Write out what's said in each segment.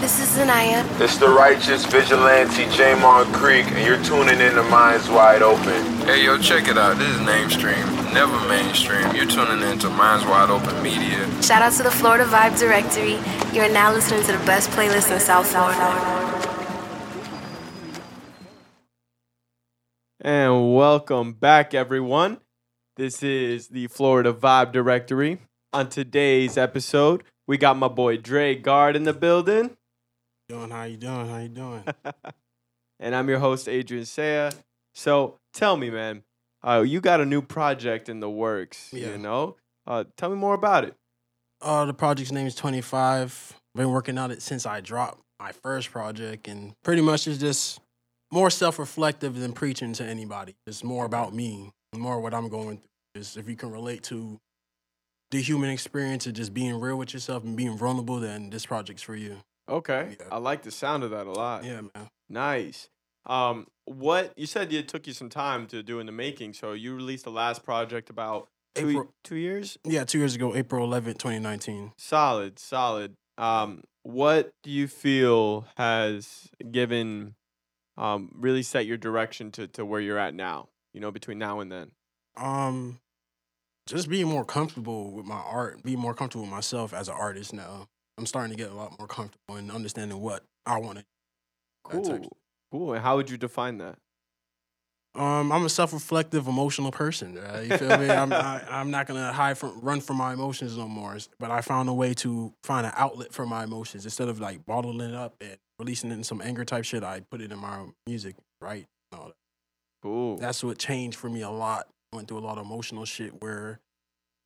This is Zanaya. It's the righteous vigilante Jamon Creek, and you're tuning in to Minds Wide Open. Hey, yo, check it out. This is Namestream, never mainstream. You're tuning in to Minds Wide Open Media. Shout out to the Florida Vibe Directory. You're now listening to the best playlist in South Florida. And welcome back, everyone. This is the Florida Vibe Directory. On today's episode, we got my boy Dregarde in the building, Doing how you doing? How you doing? and I'm your host Adrian Cea. So tell me, man, uh, you got a new project in the works. Yeah. You know, uh, tell me more about it. uh, the project's name is 25. Been working on it since I dropped my first project, and pretty much it's just more self-reflective than preaching to anybody. It's more about me, more what I'm going through. Just if you can relate to the human experience of just being real with yourself and being vulnerable, then this project's for you. Okay, Yeah. I like the sound of that a lot. Yeah, man. Nice. Um, what you said it took you some time to do in the making. So you released the last project about two, April- two years. Yeah, two years ago, April 11th, 2019. Solid, solid. Um, what do you feel has given, um, really set your direction to to where you're at now? You know, between now and then. Um, just being more comfortable with my art, being more comfortable with myself as an artist now. I'm starting to get a lot more comfortable and understanding what I want to. Cool, cool. And how would you define that? Um, I'm a self-reflective, emotional person. uh, you feel me? I'm I, I'm not gonna hide from run from my emotions no more. But I found a way to find an outlet for my emotions instead of like bottling it up and releasing it in some anger type shit. I put it in my music, right? and all that. Cool. that's what changed for me a lot. Went through a lot of emotional shit where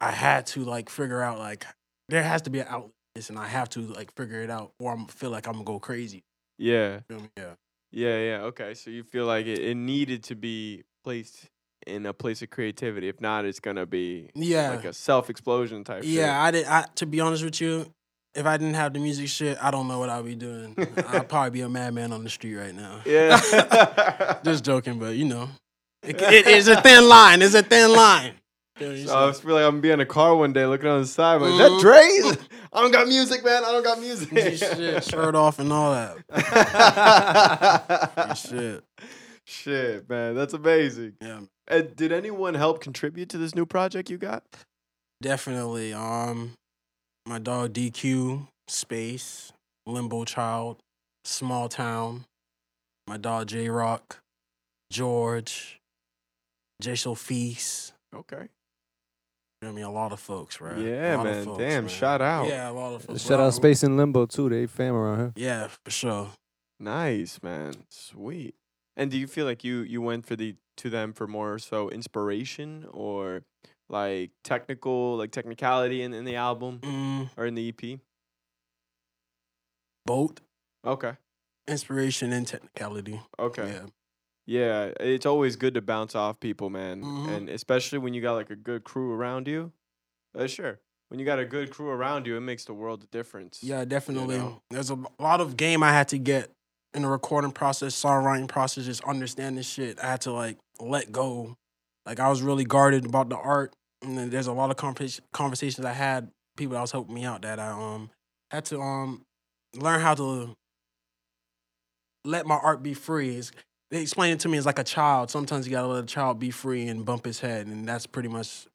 I had to like figure out like there has to be an outlet this and I have to like figure it out or I'm feel like I'm gonna go crazy. yeah? Yeah. yeah, yeah. Okay, so you feel like it, it needed to be placed in a place of creativity. If not, it's gonna be Yeah. like a self explosion type. shit. yeah, I did I to be honest with you, if I didn't have the music shit, I don't know what I'd be doing. I'd probably be a madman on the street right now. Yeah. Just joking, but you know. It, it is a thin line. It's a thin line. So I So- feel like I'm gonna be in a car one day looking on the side. Like. Is that Dre? I don't got music, man. I don't got music. shit, shirt off and all that. Shit. Shit, man. That's amazing. Yeah. Uh, did anyone help contribute to this new project you got? Definitely. Um, my dog DQ, Space, Limbo Child, Small Town, my dog J Rock, George, J Sophis. Okay. I mean, a lot of folks, right? Yeah, a lot of man. folks, Damn, man. shout out. Yeah, a lot of folks. Shout Well, out Space and Limbo too. They fam around here. Yeah, for sure. Nice, man. Sweet. And do you feel like you you went for the to them for more so inspiration or like technical like technicality in, in the album Mm, or in the EP? both Okay. inspiration and technicality. Okay. Yeah. Yeah, it's always good to bounce off people, man, Mhm. and especially when you got like a good crew around you. Uh, sure, when you got a good crew around you, it makes the world a difference. Yeah, definitely. know? There's a lot of game I had to get in the recording process, songwriting process, just understand this shit. I had to like let go. Like I was really guarded about the art, and then there's a lot of convers- conversations I had people that was helping me out that I um had to um learn how to let my art be free. It's, they explain it to me as like a child. Sometimes you gotta let a child be free and bump his head, and that's pretty much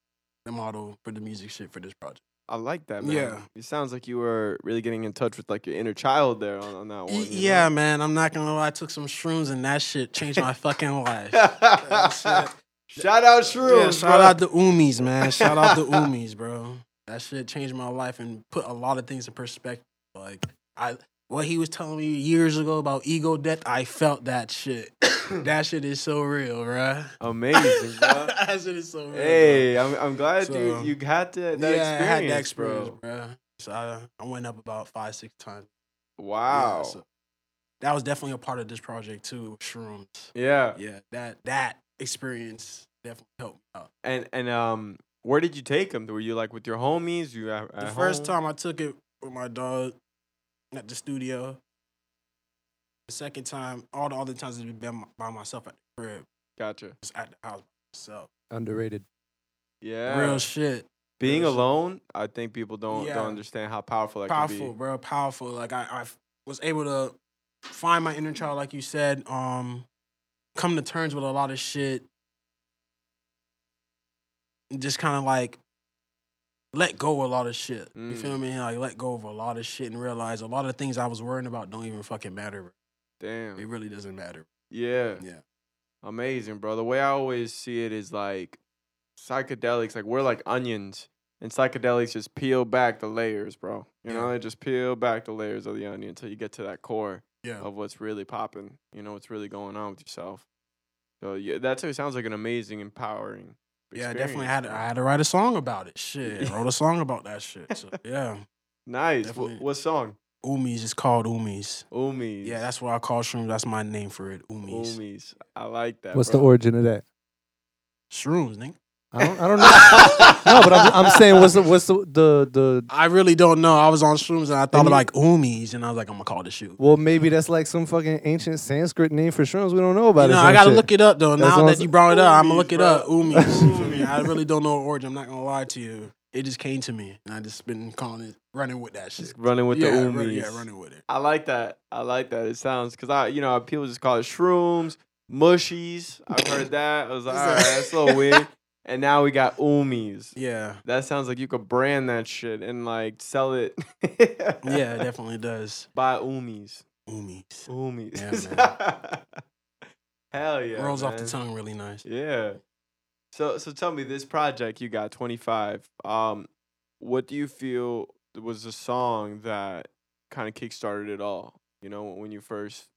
the model for the music shit for this project. I like that, man. Yeah. it sounds like you were really getting in touch with like your inner child there on, on that one. Yeah, know? man. I'm not gonna lie. I took some shrooms and that shit changed my fucking life. Shout out Shrooms. yeah, shout bro. out to Umis, man. Shout out to Umis, bro. That shit changed my life and put a lot of things in perspective. Like I, what he was telling me years ago about ego death, I felt that shit. that shit is so real, bruh. Amazing, bro. that shit is so real. bro. hey, I'm I'm glad So, you you had to, that yeah, experience, I had that experience, bro. bro. So I, I went up about five, six times. Yeah, Wow. so that was definitely a part of this project too. Shrooms. yeah. yeah, that that experience definitely helped me out. And and um, where did you take them? Were you like with your homies? You at, The first home? time I took it with my dog at the studio. The second time, all the other times it's been by myself at the crib, Gotcha. just at the house by myself. Underrated. Yeah. Real shit. Being real shit. alone, I think people don't Yeah. don't understand how powerful that can Powerful, be. bro. Powerful. Like I, I, was able to find my inner child, like you said. Um, come to terms with a lot of shit. Just kind of like let go of a lot of shit. You Mm. feel me? Like let go of a lot of shit and realize a lot of things I was worrying about don't even fucking matter. Damn. It really doesn't matter. Yeah. Yeah. Amazing, bro. The way I always see it is like psychedelics, like we're like onions, and psychedelics just peel back the layers, bro. You know, they just peel back the layers of the onion until you get to that core Yeah. of what's really popping. You know, what's really going on with yourself. So yeah, that sounds like an amazing, empowering. Yeah, I definitely had to. I had to write a song about it. Shit, I wrote a song about that shit. So yeah, Nice. What, what song? Umis is called Umis. Umis. Yeah, that's what I call shrooms. That's my name for it. Umis. Umis. I like that. What's bro. the origin of that? Shrooms, nigga. I don't, I don't know. no, but I'm, I'm saying what's the what's the the the I really don't know. I was on shrooms and I thought And of like Umis, and I was like, I'm gonna call this shit. well maybe that's like some fucking ancient Sanskrit name for shrooms we don't know about. You or know, I gotta shit. look it up though. That's now that you brought it up, I'm gonna look it bro. up. Umis. You feel? I really don't know origin. I'm not gonna lie to you. It just came to me, and I just been calling it, running with that shit. Just running with yeah, the run- Umis. yeah, running with it. I like that. I like that. It sounds because I, you know, people just call it shrooms, mushies. I've heard that. I was like, all right, that's a little weird. And now we got umis. Yeah, That sounds like you could brand that shit and like sell it. yeah, it definitely does. Buy umis. Umis Umis. Yeah, Hell yeah. rolls off the tongue really nice. Yeah. So so tell me this project you got 25. Um what do you feel was the song that kind of kickstarted it all? You know, when you first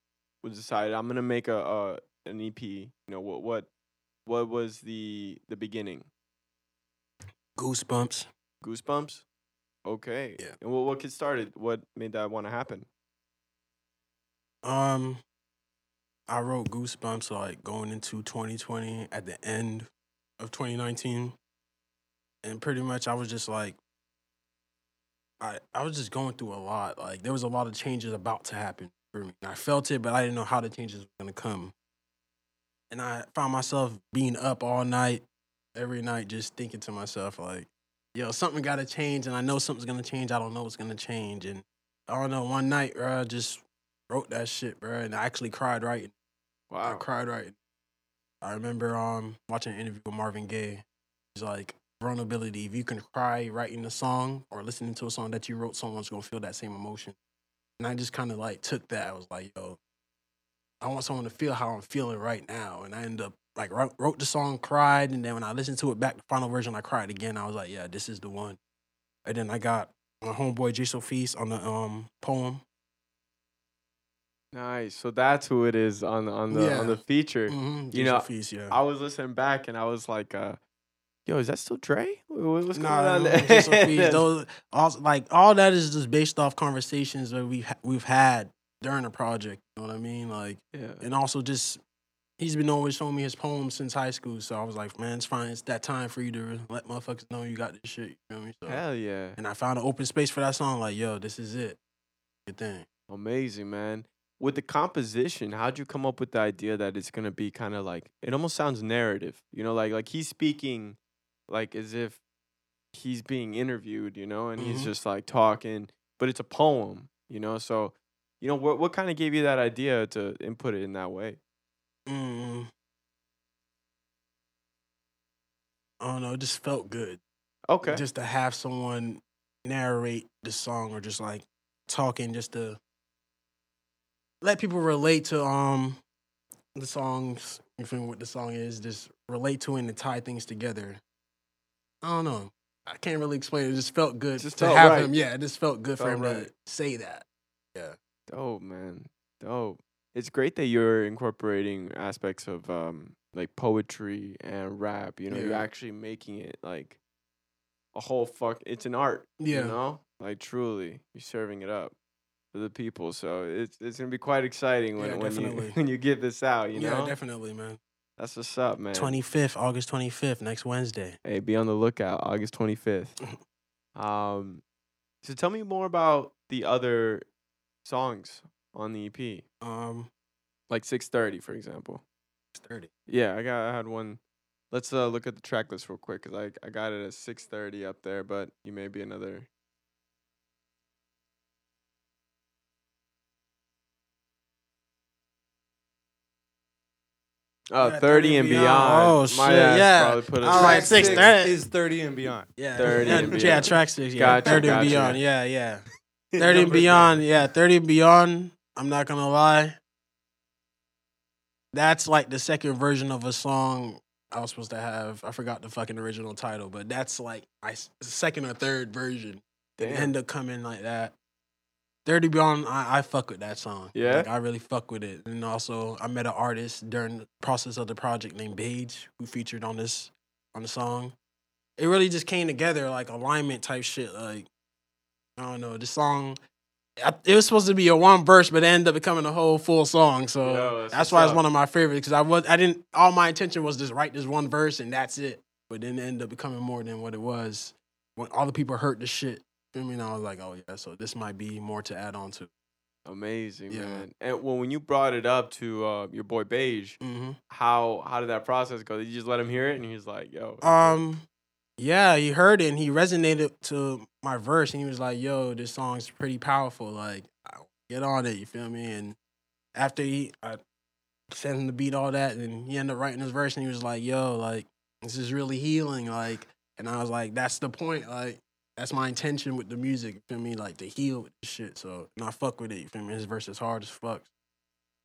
was decided I'm going to make a, a an EP, you know, what what what was the the beginning? Goosebumps. Goosebumps? Okay. Yeah. And what what get started? What made that want to happen? Um, I wrote Goosebumps like going into 2020 at the end of 2019, and pretty much I was just like, I I was just going through a lot. Like there was a lot of changes about to happen for me. I felt it, but I didn't know how the changes were gonna come. And I found myself being up all night, every night, just thinking to myself like, yo, something got to change, and I know something's gonna change. I don't know what's gonna change, and I don't know. One night, bro, I just wrote that shit, bro, and I actually cried writing. I Wow. cried writing. I remember um watching an interview with Marvin Gaye. He's like vulnerability. If you can cry writing a song or listening to a song that you wrote, someone's gonna feel that same emotion. And I just kind of like took that. I was like, yo, I want someone to feel how I'm feeling right now. And I end up like wrote, wrote the song, cried, and then when I listened to it back, the final version, I cried again. I was like, yeah, this is the one. And then I got my homeboy J Sophis on the um poem. Nice. So that's who it is on the on the on the feature. Mhm, You know, Sophis, yeah. I was listening back and I was like, uh, "Yo, is that still Dre? Wha- wha- What's going Nah, on?" no, there?" just a piece. Those, all, like all that is just based off conversations that we've ha- we've had during the project. Know what I mean? Like, yeah. and also just he's been always showing me his poems since high school. So I was like, man, it's fine. It's that time for you to let motherfuckers know you got this shit. You feel me? So, Hell yeah. and I found an open space for that song. Like, yo, this is it. Good thing. Amazing, man. With the composition, how'd you come up with the idea that it's gonna be kind of like it almost sounds narrative, you know, like like he's speaking like as if he's being interviewed, you know, and he's Mhm. just like talking, but it's a poem, you know. So, you know, what what kind of gave you that idea to input it in that way? Mm. I don't know. It just felt good. Okay. just to have someone narrate the song or just like talking just to let people relate to um the songs you feel me, what the song is just relate to it and tie things together i don't know i can't really explain it, it just felt good Just to felt have right. him yeah it just felt good for him right. to say that Dope, man. Dope. It's great that you're incorporating aspects of um like poetry and rap. You know, you're actually making it like a whole fuck. It's an art. Yeah. You know, like truly, you're serving it up for the people. So it's it's gonna be quite exciting when Yeah, when you when you get this out. You yeah know, definitely man that's what's up, man. 25th august 25th next wednesday Hey, be on the lookout. August 25th. um, so tell me more about the other songs on the EP? Um, like six thirty, for example. Six thirty. Yeah, I got I had one. Let's uh, look at the track list real quick because I I got it at six thirty up there, but you may be another. Oh, yeah, 30, 30 and beyond. beyond. Oh, My shit. Yeah. Probably put All right, six, six that is 30 and beyond. Yeah. 30 and beyond. Yeah, track six. Yeah. Gotcha, 30 gotcha. and beyond. Yeah, yeah. thirty and beyond, yeah, thirty and beyond. I'm not gonna lie, that's like the second version of a song I was supposed to have. I forgot the fucking original title, but that's like my second or third version. That Damn. end up coming like that. Thirty Beyond, I, I fuck with that song. Yeah? like, I really fuck with it. And also, I met an artist during the process of the project named Beige, who featured on this on the song. It really just came together like alignment type shit. Like I don't know, the song, it was supposed to be a one verse, but it ended up becoming a whole full song. So Yo, that's that's why it's one of my favorites. Because I was, I didn't. All my intention was just write this one verse and that's it. But then it ended up becoming more than what it was. When all the people heard the shit, feel me? And I was like, oh yeah, so this might be more to add on to. Amazing, Yeah. man. And well, when you brought it up to uh, your boy Beige, Mm-hmm. how how did that process go? Did you just let him hear it and he's like, "Yo"? Um, yeah, he heard it and he resonated to my verse and he was like, "Yo, this song's pretty powerful. Like, get on it." You feel me? And after he, I sent him the beat, all that, and he ended up writing his verse and he was like, "Yo, like, this is really healing." Like, and I was like, "That's the point. Like, that's my intention with the music. You feel me? Like to heal with this shit. So, and I fuck with it. You feel me? His verse is hard as fuck.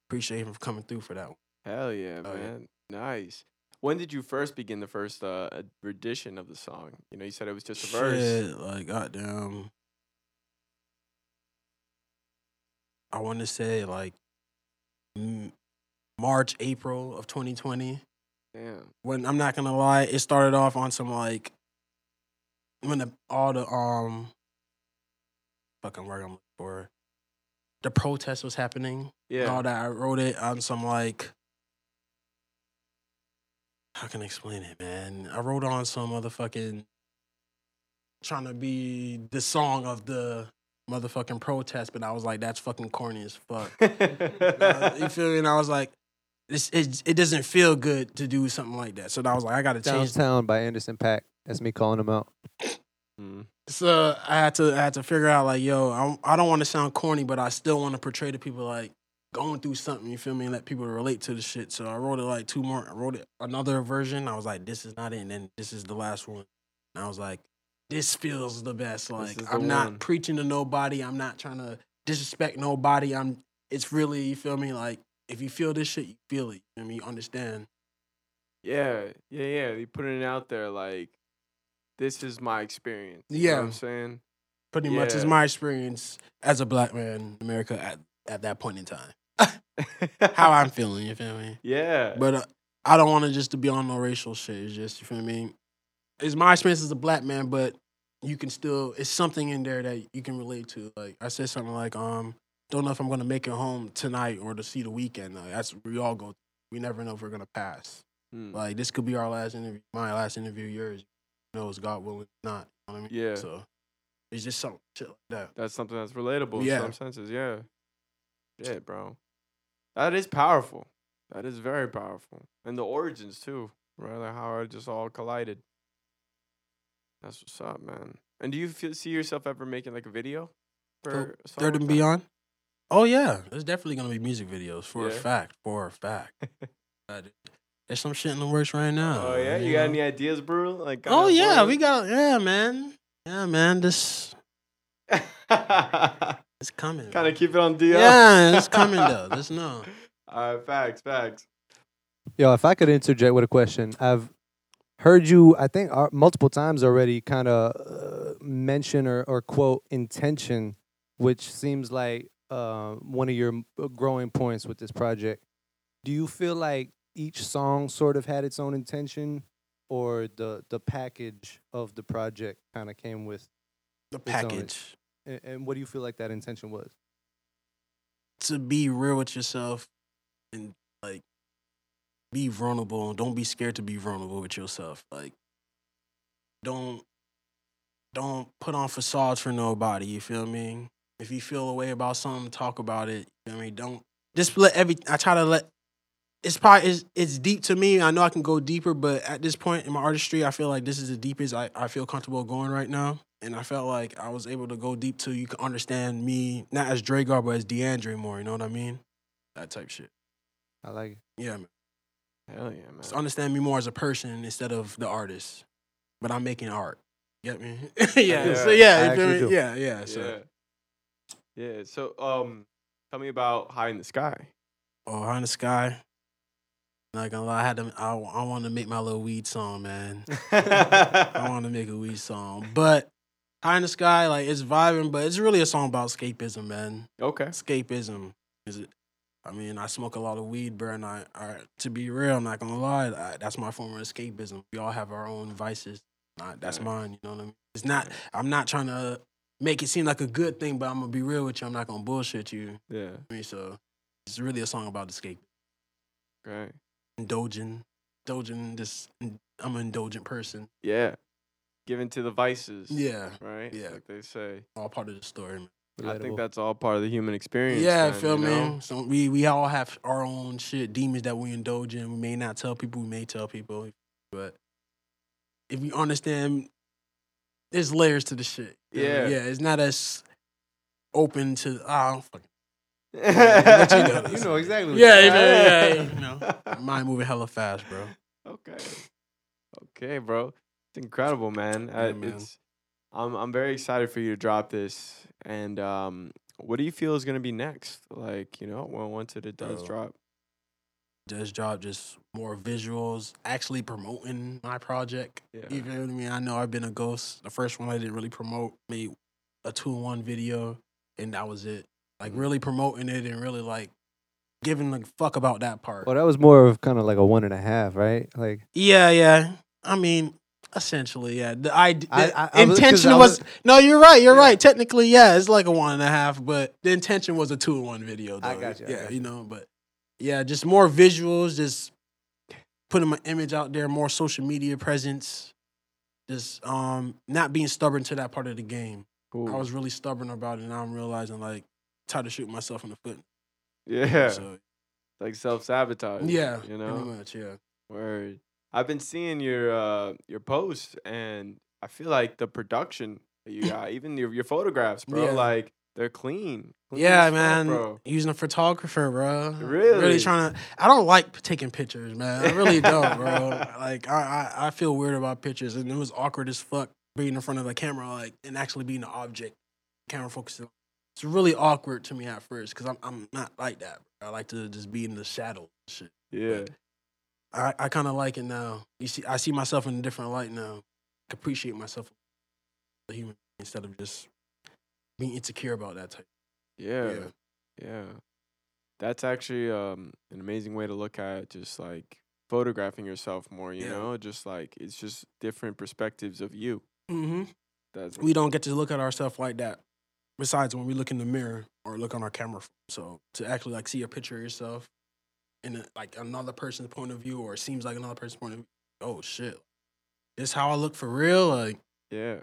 Appreciate him for coming through for that one. Hell yeah, yeah. man. Nice. When did you first begin the first uh, rendition of the song? You know, you said it was just a verse. Shit, like goddamn. I want to say like March, April of 2020. Damn. When I'm not gonna lie, it started off on some like when the, all the um fucking word I'm looking for the protest was happening Yeah. all that. I wrote it on some like how can I explain it, man? I wrote on some motherfucking trying to be the song of the motherfucking protest, but I was like, that's fucking corny as fuck. Uh, you feel me? And I was like, this it, it doesn't feel good to do something like that. So I was like, I gotta change. Downtown by Anderson .Paak. That's me calling him out. Mm. So I had to I had to figure out like, yo, I, I don't want to sound corny, but I still want to portray to people like going through something. You feel me? And let people relate to the shit. So I wrote it like two more. I wrote it another version. I was like, this is not it. And then this is the last one. And I was like, this feels the best. Like the I'm not preaching to nobody. I'm not trying to disrespect nobody. I'm. It's really you feel me? Like if you feel this shit, you feel it. I mean, you understand. Yeah, yeah, yeah. You putting it out there like, this is my experience. You know Yeah. what I'm saying? Pretty much is my experience as a black man in America at at that point in time. How I'm feeling. You feel me? yeah. But uh, I don't want to just to be on no racial shit. It's just you feel me. It's my experience as a black man, but you can still. It's something in there that you can relate to. Like I said something like, um, don't know if I'm gonna make it home tonight or to see the weekend. Like, that's we all go. We never know if we're gonna pass. Mm. Like this could be our last interview, my last interview, yours. Who knows, God willing, not. You know what I mean? Yeah. So it's just something shit like that. That's something that's relatable Yeah. in some senses. Yeah. Yeah, bro. That is powerful. That is very powerful. And the origins too, right? Like how it just all collided. That's what's up, man. And do you feel, see yourself ever making like a video for thirty and beyond. Oh yeah, there's definitely gonna be music videos for a fact. For a fact. There's some shit in the works right oh, now. Oh yeah, you got any ideas, bro? Like Oh yeah, we got yeah, man. Yeah, man. This it's coming. Kind of keep it on DL. Yeah, it's coming though. There's no. All right, facts, facts. Yo, if I could interject with a question, I've heard you, I think, uh, multiple times already kind of uh, mention or, or quote intention, which seems like uh, one of your uh, growing points with this project. Do you feel like each song sort of had its own intention, or the the package of the project kind of came with? The It's on package. And, and what do you feel like that intention was? To be real with yourself and like be vulnerable. Don't be scared to be vulnerable with yourself. Like don't don't put on facades for nobody, you feel me? If you feel a way about something, talk about it. You feel me? Don't just let every I try to let it's probably it's, it's deep to me. I know I can go deeper, but at this point in my artistry, I feel like this is the deepest I, I feel comfortable going right now. And I felt like I was able to go deep to you can understand me, not as Dregarde, but as DeAndre more, you know what I mean? That type shit. I like it. Yeah, man. Hell yeah, man. Just understand me more as a person instead of the artist. But I'm making art. Get me? yeah. Yeah, So yeah, I you feel actually me? do. yeah, yeah. So Yeah. Yeah. So, um, tell me about High in the Sky. oh, high in the sky. Not gonna lie, I had to. I, I wanted to make my little weed song, man. I want to make a weed song, but high in the sky, like it's vibing, but it's really a song about escapism, man. okay. Escapism is it? I mean, I smoke a lot of weed, bro, and I, I to be real, I'm not gonna lie, I, that's my form of escapism. We all have our own vices. Not, that's Right. mine. You know what I mean? It's not. I'm not trying to make it seem like a good thing, but I'm gonna be real with you. I'm not gonna bullshit you. Yeah. I mean, so it's really a song about escape, Great. indulging, indulging. This, I'm an indulgent person. Yeah. Given to the vices. Yeah, Right. Yeah. Like they say. all part of the story. Man. I think that's all part of the human experience. Yeah, man, feel you me. So we we all have our own shit, demons that we indulge in. We may not tell people, we may tell people, but if you understand, there's layers to the shit. You know? Yeah. yeah. It's not as open to ah, I don't fucking But you know, you know exactly. What yeah, you're yeah, saying. yeah, yeah, You know, my mind moving hella fast, bro. Okay. Okay, bro. It's incredible, man. Uh, man. It's I'm I'm very excited for you to drop this. And um what do you feel is gonna be next? Like, you know, when once it, it does Bro. drop. Does drop just more visuals, actually promoting my project. Yeah. You feel me? I know I've been a ghost. The first one I didn't really promote, made a two in one video, and that was it. Like Mhm. really promoting it and really like giving a fuck about that part. Well, that was more of kind of like a one and a half, right? Like yeah, yeah. I mean, essentially, yeah. The, I, the I- I- I was- 'cause intention I was, was- no. You're right. You're Yeah. right. Technically, yeah, it's like a one and a half, but the intention was a two in one video. Though. I got you, Yeah, got you know, but yeah, just more visuals, just putting my image out there, more social media presence, just um not being stubborn to that part of the game. Cool. I was really stubborn about it, and now I'm realizing like tired of shooting myself in the foot. yeah. So like self sabotage. yeah, You pretty know? much, yeah. Word. I've been seeing your uh your posts and I feel like the production that you got, even your your photographs, bro, Yeah. like they're clean. Clean Yeah, man. bro. Using a photographer, bro. Really? Really trying to. I don't like taking pictures, man. I really don't, bro. Like I, I, I feel weird about pictures, and it was awkward as fuck being in front of the camera, like, and actually being the object, camera focusing. It's really awkward to me at first because I'm, I'm not like that. Bro. I like to just be in the shadow. Shit. Yeah. I, I kind of like it now. You see, I see myself in a different light now. Appreciate myself as a human instead of just being insecure about that type. Yeah. Yeah. Yeah. That's actually um an amazing way to look at just like photographing yourself more, you Yeah. know? Just like it's just different perspectives of you. Mm-hmm. That's we don't get to look at ourselves like that. Besides when we look in the mirror or look on our camera. So to actually like see a picture of yourself in a, like another person's point of view, or it seems like another person's point of view. Oh shit, this how I look for real. Like Yeah.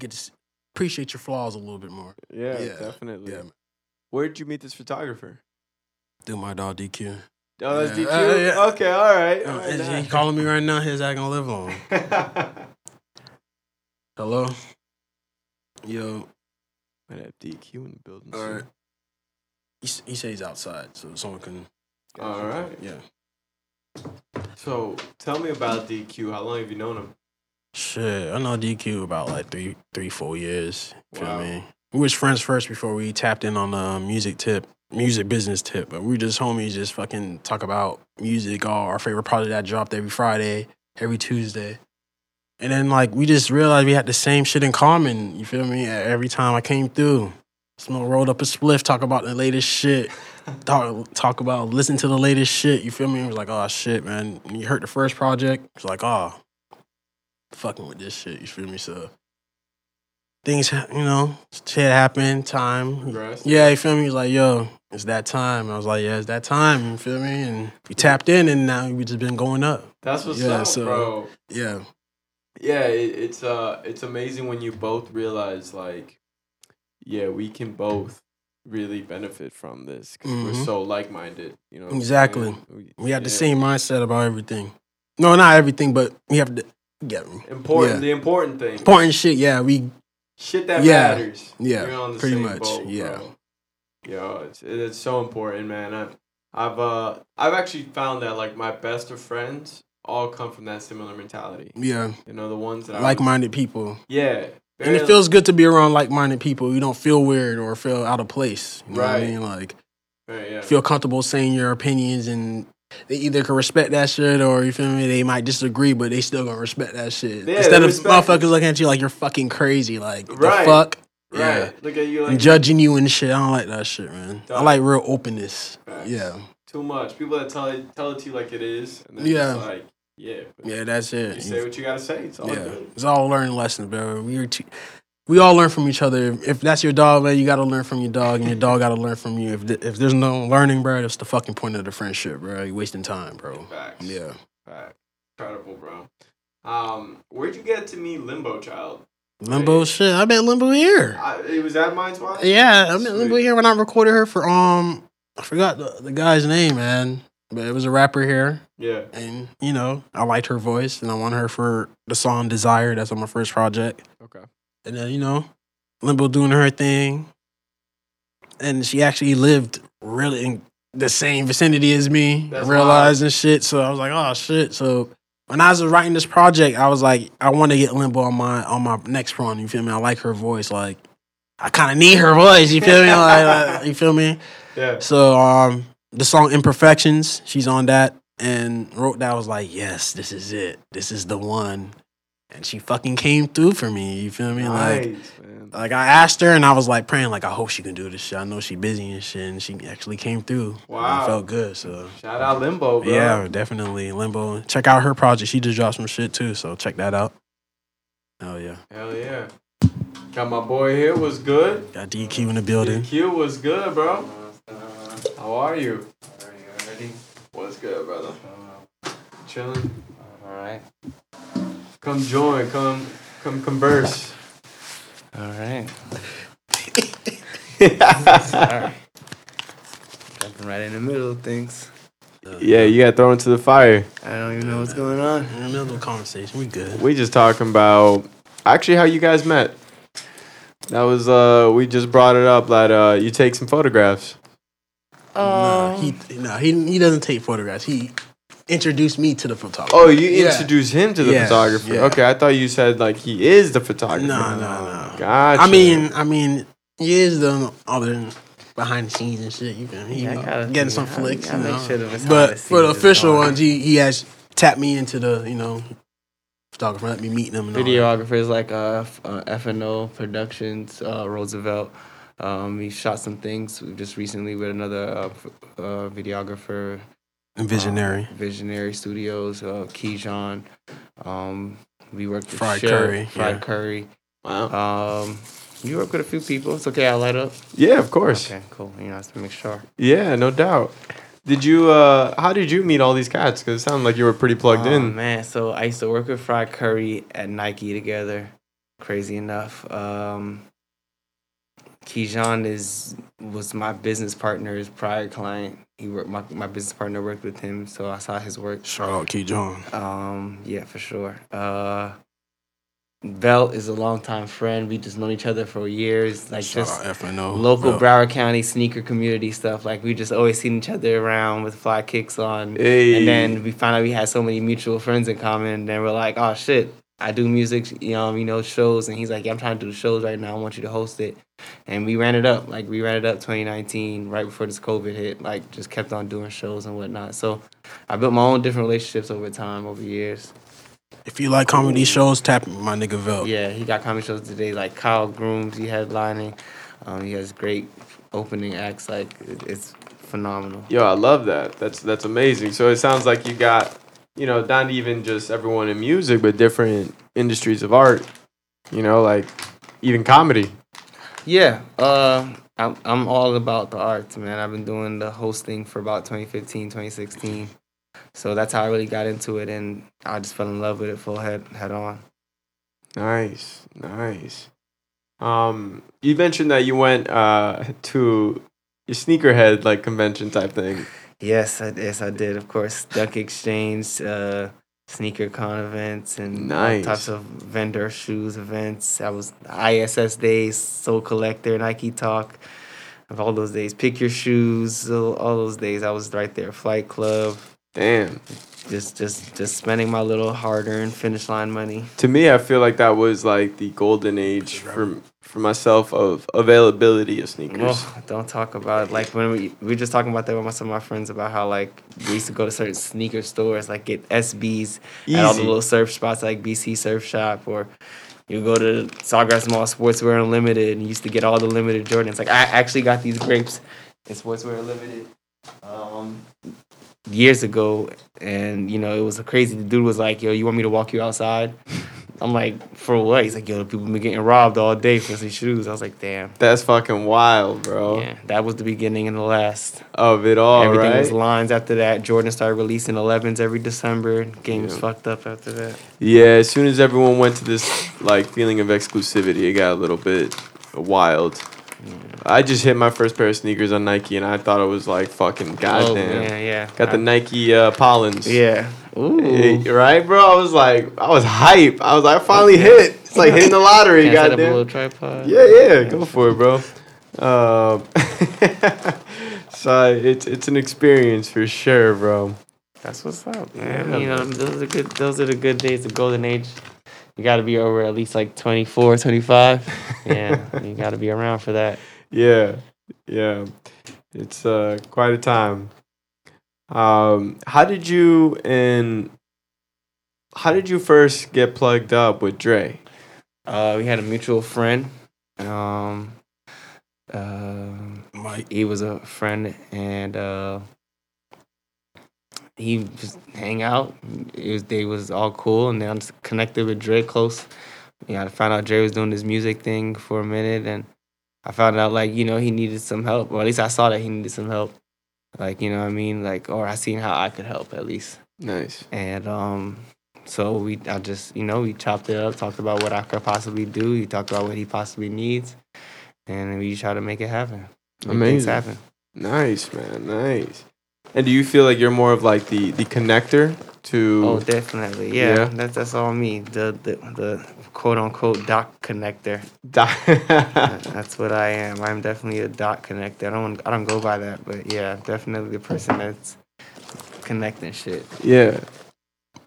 get to appreciate your flaws a little bit more. Yeah, Yeah, definitely. Yeah. Where did you meet this photographer? Through my dog DQ. Oh, that's Yeah, DQ. uh, yeah. Okay, all right. Uh, all right, is he calling me right now? His I gonna live long. Hello. Yo. Might have DQ in the building. All right. He, he says he's outside, so someone can. All right. Yeah. So tell me about DQ. How long have you known him? Shit, I know DQ about like three, three, four years. Feel Wow. me? We was friends first before we tapped in on the music tip, music business tip. But we just homies, just fucking talk about music. All our favorite project that dropped every Friday, every Tuesday. And then like we just realized we had the same shit in common. You feel me? Every time I came through, smoke rolled up a spliff, talk about the latest shit. Talk, talk about listen to the latest shit. You feel me? It was like, oh shit, man. When you heard the first project, it's like, oh, fucking with this shit. You feel me? So things, you know, shit happened. time. Yeah, you feel me? He's like, yo, it's that time. I was like, yeah, it's that time. You feel me? And we tapped in, and now we just been going up. That's what's Yeah, up, so- bro. Yeah, Yeah, it, it's uh, it's amazing when you both realize like, yeah, we can both really benefit from this because we're Mhm. so like-minded. You know. Exactly. saying? we have the same mindset about everything. No, not everything, but we have the get me. important. Yeah. The important thing. Important shit. Yeah, we Shit that Yeah. matters. Yeah, You're on the pretty same much, boat, yeah. bro. Yo, it's it's so important, man. I I've uh I've actually found that like my best of friends all come from that similar mentality. Yeah, You know, the ones that I like-minded people, Yeah. And it feels good to be around like-minded people. You don't feel weird or feel out of place. You know what I Right. mean? Like Right, yeah. feel comfortable saying your opinions, and they either can respect that shit or you feel me. They might disagree, but they still gonna respect that shit. Yeah, Instead of respect it. motherfuckers looking at you like you're fucking crazy, like Right. the fuck. Right. Yeah. Look at you And like judging you and shit. I don't like that shit, man. I like real openness. Facts. Yeah. too much. People that tell it tell it to you like it is, and then Yeah. like, yeah, Yeah, that's it. you say what you gotta say. It's all yeah, good. it's all learning lessons, bro. We we all learn from each other. If that's your dog, man, you got to learn from your dog, and your dog got to learn from you. If th- if there's no learning, bro, that's the fucking point of the friendship, bro. You're wasting time, bro. Facts. Yeah. Facts. Incredible, bro. Um, where'd you get to meet Limbo Child? Limbo shit. I met Limbo here. I, it was at Minds Wide? Yeah, I met Limbo here when I recorded her for um, I forgot the, the guy's name, man, but it was a rapper here. Yeah. And you know, I liked her voice, and I wanted her for the song "Desire." That's on my first project. Okay. And then you know, Limbo doing her thing, and she actually lived really in the same vicinity as me. That's realized and shit. So I was like, oh shit. So when I was writing this project, I was like, I want to get Limbo on my on my next run. You feel me? I like her voice. Like I kind of need her voice. You feel me? Like, like, you feel me? Yeah. So um, the song "Imperfections," she's on that, and wrote that. I was like, yes, this is it. This is the one. And she fucking came through for me. You feel me? Like, man. like I asked her, and I was like praying, like I hope she can do this shit. I know she busy and shit, and she actually came through. Wow. it felt good. So Shout out Limbo, bro. yeah, definitely Limbo. Check out her project. She just dropped some shit too. So check that out. Oh yeah, Hell yeah. Got my boy here. Was good. got DQ in the building. Q was good, bro. How are you? What's good, brother? Chilling. All right. Come join. Come, come converse. All right. Sorry. Jumping right in the middle of things. yeah, you got thrown into the fire. I don't even know what's going on. In the middle of the conversation, we good. We just talking about actually how you guys met. That was uh we just brought it up that uh you take some photographs. No, he no, he he doesn't take photographs. He introduced me to the photographer. Oh, you Yeah. introduced him to the Yeah, photographer. yeah. Okay, I thought you said like he is the photographer. No, no, no. Gotcha. I mean, I mean, he is the other behind the scenes and shit. You can he Yeah, I gotta- getting some yeah, flicks, you gotta make know. sure the but for the official going. ones, he he has tapped me into the you know photographer. Let me meet them. And all that. Videographers like uh, F- uh, FNO Productions, uh, Roosevelt. Um, we shot some things just recently with another uh, uh, videographer, visionary. uh, Visionary Studios, uh, Keyjon. Um, we worked with Fried Shell, Curry, Fried yeah. Curry. wow. Um, you work with a few people. It's okay. I'll light up. Yeah, of course. Okay, cool. You know, I have to make sure. Yeah, no doubt. Did you uh how did you meet all these cats? Cuz it sounded like you were pretty plugged oh, in. man. So I used to work with Fried Curry at Nike together. Crazy enough. Um, Keyjon is was my business partner's prior client. He worked my, my business partner worked with him, so I saw his work. Shout out Keyjon. Um, yeah, for sure. Uh, Belt is a longtime friend. We just known each other for years. Like Shout just FNO. local Belt. Broward County sneaker community stuff. Like we just always seen each other around with fly kicks on. Hey. And then we found out we had so many mutual friends in common. And then we're like, oh shit, I do music, you know, you know, shows. And he's like, yeah, I'm trying to do shows right now. I want you to host it. And we ran it up. Like we ran it up 2019, right before this COVID hit. Like just kept on doing shows and whatnot. So I built my own different relationships over time, over years. If you like comedy shows, tap my nigga Vel. Yeah, he got comedy shows today, like Kyle Grooms. He headlining. Um, he has great opening acts. Like it's phenomenal. Yo, I love that. That's that's amazing. So it sounds like you got, you know, not even just everyone in music, but different industries of art. You know, like even comedy. Yeah, uh, I'm I'm all about the arts, man. I've been doing the hosting for about 2015, 2016. So that's how I really got into it, and I just fell in love with it full head head on. Nice, nice. Um, you mentioned that you went uh to your sneakerhead like convention type thing. Yes, I, yes, I did. Of course, Duck Exchange, uh, sneaker con events, and Nice. all types of vendor shoes events. I was ISS days, Sole Collector, Nike Talk. of all those days. Pick your shoes, all those days. I was right there. Flight Club, Damn. Just just just spending my little hard-earned finish line money. To me, I feel like that was like the golden age for for myself of availability of sneakers. Oh, don't talk about it. Like when we we were just talking about that with some of my friends about how like we used to go to certain sneaker stores, like get SBs at all the little surf spots like BC Surf Shop or you go to Sawgrass Mall Sportswear Unlimited and you used to get all the limited Jordans. Like I actually got these grapes in Sportswear Unlimited years ago, and you know it was crazy. The dude was like, "Yo, you want me to walk you outside?" I'm like, "For what?" He's like, "Yo, people been getting robbed all day for some shoes." I was like, "Damn." That's fucking wild, bro. Yeah, that was the beginning and the last. Of it all, Everything right? was lines after that. Jordan started releasing 11s every December. Games Yeah. fucked up after that. Yeah, as soon as everyone went to this like feeling of exclusivity, it got a little bit wild. I just hit my first pair of sneakers on Nike, and I thought it was like fucking goddamn. Oh, yeah, yeah. Got the I- Nike uh, Pollens. Yeah. Ooh. Right, bro. I was like, I was hype. I was like, I finally hit. It's like hitting the lottery, Can't set up a goddamn. little tripod. Yeah, yeah, go for it, bro. Um, so it's it's an experience for sure, bro. That's what's up, man. Yeah, you know, those are good. Those are the good days, the golden age. You got to be over at least like 24, 25. Yeah, you got to be around for that. Yeah, yeah, it's uh quite a time. Um, how did you and how did you first get plugged up with Dre? Uh, we had a mutual friend. Um, uh, Mike. he was a friend, and uh, he just hang out. It was they was all cool, and then I just connected with Dre close. Yeah, I found out Dre was doing this music thing for a minute, and I found out like you know he needed some help, or at least I saw that he needed some help. Like you know what I mean, like or I seen how I could help at least. Nice. And um, so we, I just, you know, we chopped it up, talked about what I could possibly do. He talked about what he possibly needs, and we try to make it happen. Make things Amazing. happen. Nice, man. Nice. And do you feel like you're more of like the the connector to? Oh, definitely. Yeah, Yeah. that's that's all me. The the the quote unquote dot connector. Di- That- that's what I am. I'm definitely a dot connector. I don't I don't go by that, but yeah, definitely the person that's connecting shit. yeah.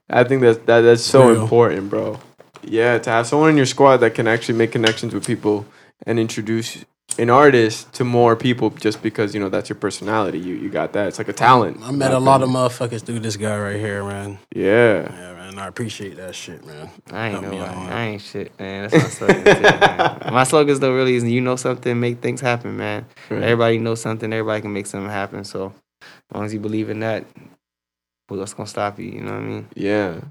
I think that's that that's so Real. important, bro. Yeah, to have someone in your squad that can actually make connections with people and introduce an artist to more people just because you know that's your personality. You you got that. It's like a talent. I met a lot of motherfuckers through this guy right here, man. Yeah. Yeah, man. I appreciate that shit, man. I ain't Help know. I. I ain't shit, man. That's my slogan. too, man. My slogans though really is you know something, make things happen, man. Right. Everybody knows something. Everybody can make something happen. So as long as you believe in that, what's gonna stop you? You know what I mean? Yeah.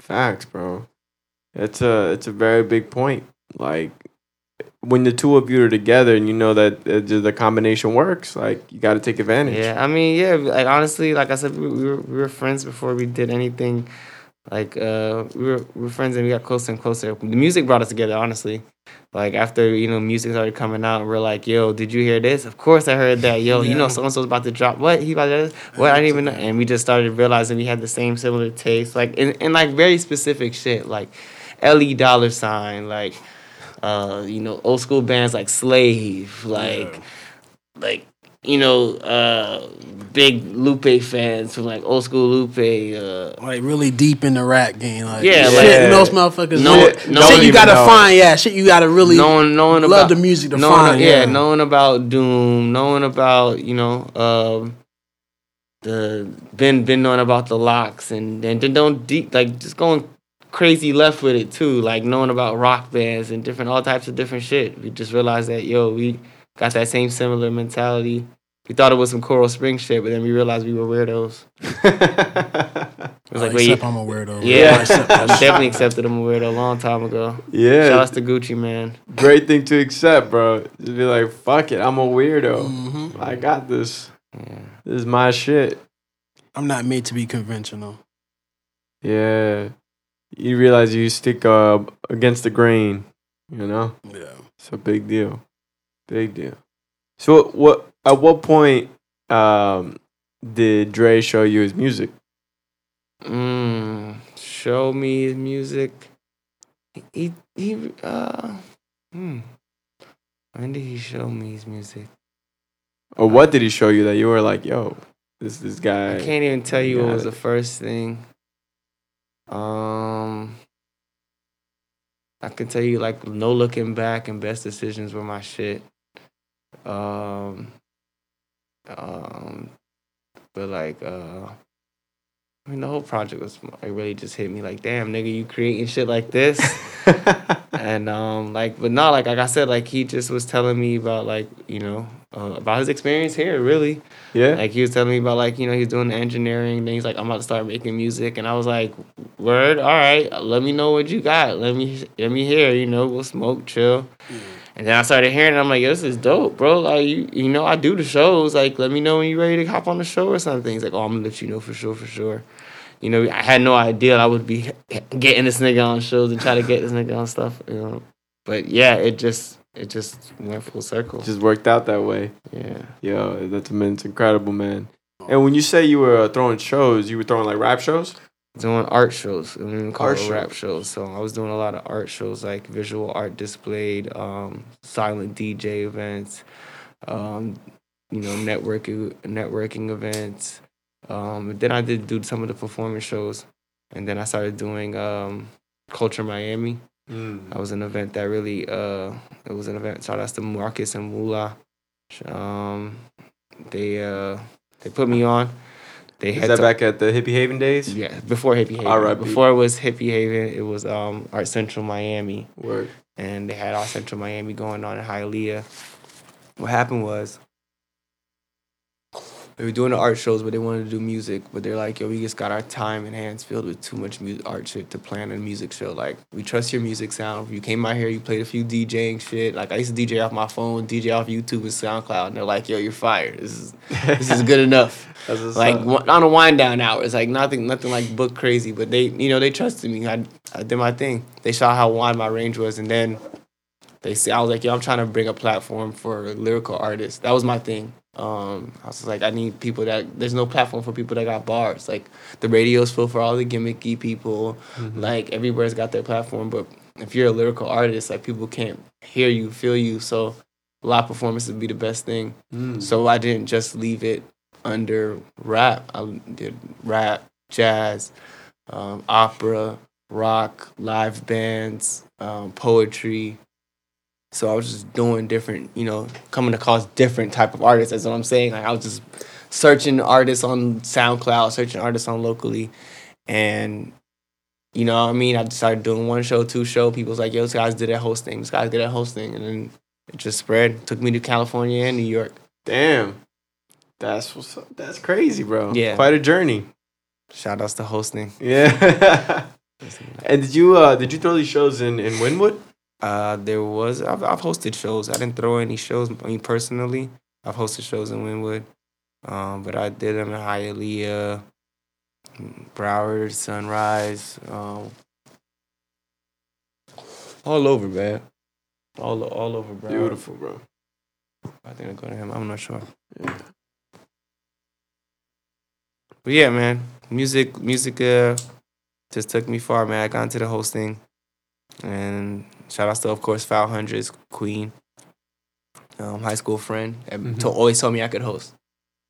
Facts, bro. It's a it's a very big point. Like when the two of you are together and you know that uh, the combination works, like you got to take advantage. Yeah, I mean, yeah. Like honestly, like I said, we, we were we were friends before we did anything. Like uh, we were we were friends and we got closer and closer. The music brought us together, honestly. Like after you know music started coming out, we're like, "Yo, did you hear this? Of course I heard that. Yo, you know Yeah. so and so's about to drop. What he about to? What I didn't even know." And we just started realizing we had the same similar taste, like in, in like very specific shit, like Ty Dolla Sign, like uh, you know old school bands like Slave, like like you know, uh, big Lupe fans from like old school Lupe. Uh, Like really deep in the rap game. Like Yeah, shit, like- most motherfuckers. No- shit, no shit you gotta know. find. Yeah, shit you gotta really knowing, knowing love about the music to knowing, find. yeah, Yeah, knowing about Doom, knowing about you know, um, the been been knowing about the locks, and and then don't deep like just going crazy left with it too, like knowing about rock bands and different all types of different shit. We just realized that yo, we got that same similar mentality. We thought it was some Coral Spring shit, but then we realized we were weirdos. It was like, wait, except I'm a weirdo. yeah, I accept I that shit. definitely accepted I'm a weirdo a long time ago. yeah. Shout out to Gucci Mane. Great thing to accept, bro. Just be like, fuck it, I'm a weirdo. Mhm. I got this. Yeah. This is my shit. I'm not made to be conventional. Yeah. You realize you stick uh, against the grain, you know? Yeah. It's a big deal. Big deal. So what at what point um did Dre show you his music? Mm, show me his music. He he uh hmm. When did he show me his music? Or what did he show you that you were like, yo, this this guy? I can't even tell you what was it. the first thing. Um, I can tell you like no looking back and best decisions were my shit. Um, um, but like uh, I mean the whole project was it really just hit me like damn nigga you creating shit like this. and um like but not like like I said like he just was telling me about like you know uh, about his experience here really. Yeah. like he was telling me about like you know he's doing engineering then he's like I'm about to start making music. And I was like word? All right. Let me know what you got. Let me let me hear you know we'll smoke chill and then I started hearing it I'm like yo, this is dope bro. Like you you know I do the shows. Like let me know when you're ready to hop on the show or something. He's like oh I'm gonna let you know for sure for sure. You know I had no idea I would be getting this nigga on shows and try to get this nigga on stuff you know. But yeah it just it just went full circle. Just worked out that way. yeah. Yo, that's man, it's incredible, man. And when you say you were uh, throwing shows, you were throwing like rap shows. Doing art shows. I even call Art it rap shows. So I was doing a lot of art shows, like visual art displayed, um, silent DJ events, um, you know, networking networking events. Um, then I did do some of the performance shows, and then I started doing um, Culture Miami. That was an event that really, uh, it was an event. Shout out the Marcus and Mula. Um, they uh, they put me on. They Is had that to- back at the Hippie Haven days? yeah, before Hippie Haven. All right. Before it was Hippie Haven, it was um Art Central Miami, Word. and they had Art Central Miami going on in Hialeah. What happened was they were doing the art shows, but they wanted to do music. But they're like, yo, we just got our time and hands filled with too much music, art shit to plan a music show. Like, we trust your music sound. You came out here, you played a few DJing shit. Like, I used to DJ off my phone, DJ off YouTube and SoundCloud, and they're like, yo, you're fired. This is this is good enough like on a wind down hours, like nothing, nothing like book crazy. But they, you know, they trusted me. I, I did my thing. They saw how wide my range was, and then they see I was like, yo, I'm trying to bring a platform for lyrical artists. That was my thing. Um, I was like, I need people that there's no platform for people that got bars. Like the radio's full for all the gimmicky people. Like everybody's got their platform, but if you're a lyrical artist, like people can't hear you, feel you. So live performance would be the best thing. Mm. So I didn't just leave it under rap. I did rap, jazz, um, opera, rock, live bands, um, poetry. So I was just doing different, you know, coming across different type of artists. That's what I'm saying. Like I was just searching artists on SoundCloud, searching artists on locally, and you know what I mean. I started doing one show, two show. People's like, "Yo, this guy's did that hosting. This guy's did that hosting," and then it just spread. Took me to California and New York. Damn. That's what's. That's crazy, bro. Yeah. Quite a journey. Shout outs to hosting. Yeah. and did you uh did you throw these shows in in Wynwood? Uh, there was I've, I've hosted shows. I didn't throw any shows. I mean, personally, I've hosted shows in Wynwood, um, but I did them in Hialeah, Broward, Sunrise, um, all over, man. All all over, Broward. Beautiful, bro. I think I go to him. I'm not sure. Yeah. But yeah, man, music, music, uh, just took me far, man. I got into the hosting, and shout out to, of course, Foul Hundreds, Queen, um, high school friend, and to, always told me I could host.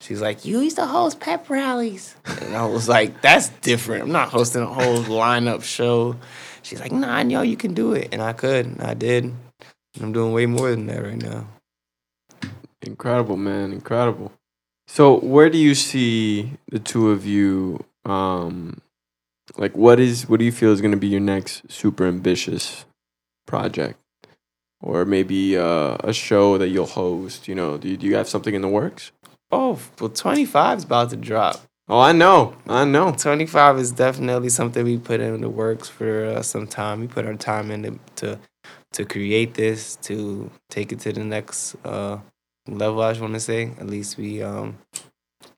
She's like, you used to host pep rallies, and I was like, that's different. I'm not hosting a whole lineup show. She's like, nah, I know you can do it, and I could, and I did. And I'm doing way more than that right now. Incredible, man. Incredible. So, where do you see the two of you? Um, like, what is what do you feel is going to be your next super ambitious project, or maybe uh, a show that you'll host? You know, do you, do you have something in the works? Oh, well, 25 is about to drop. Oh, I know, I know. 25 is definitely something we put in the works for uh, some time. We put our time into to to create this, to take it to the next uh, level. I just want to say, at least we um,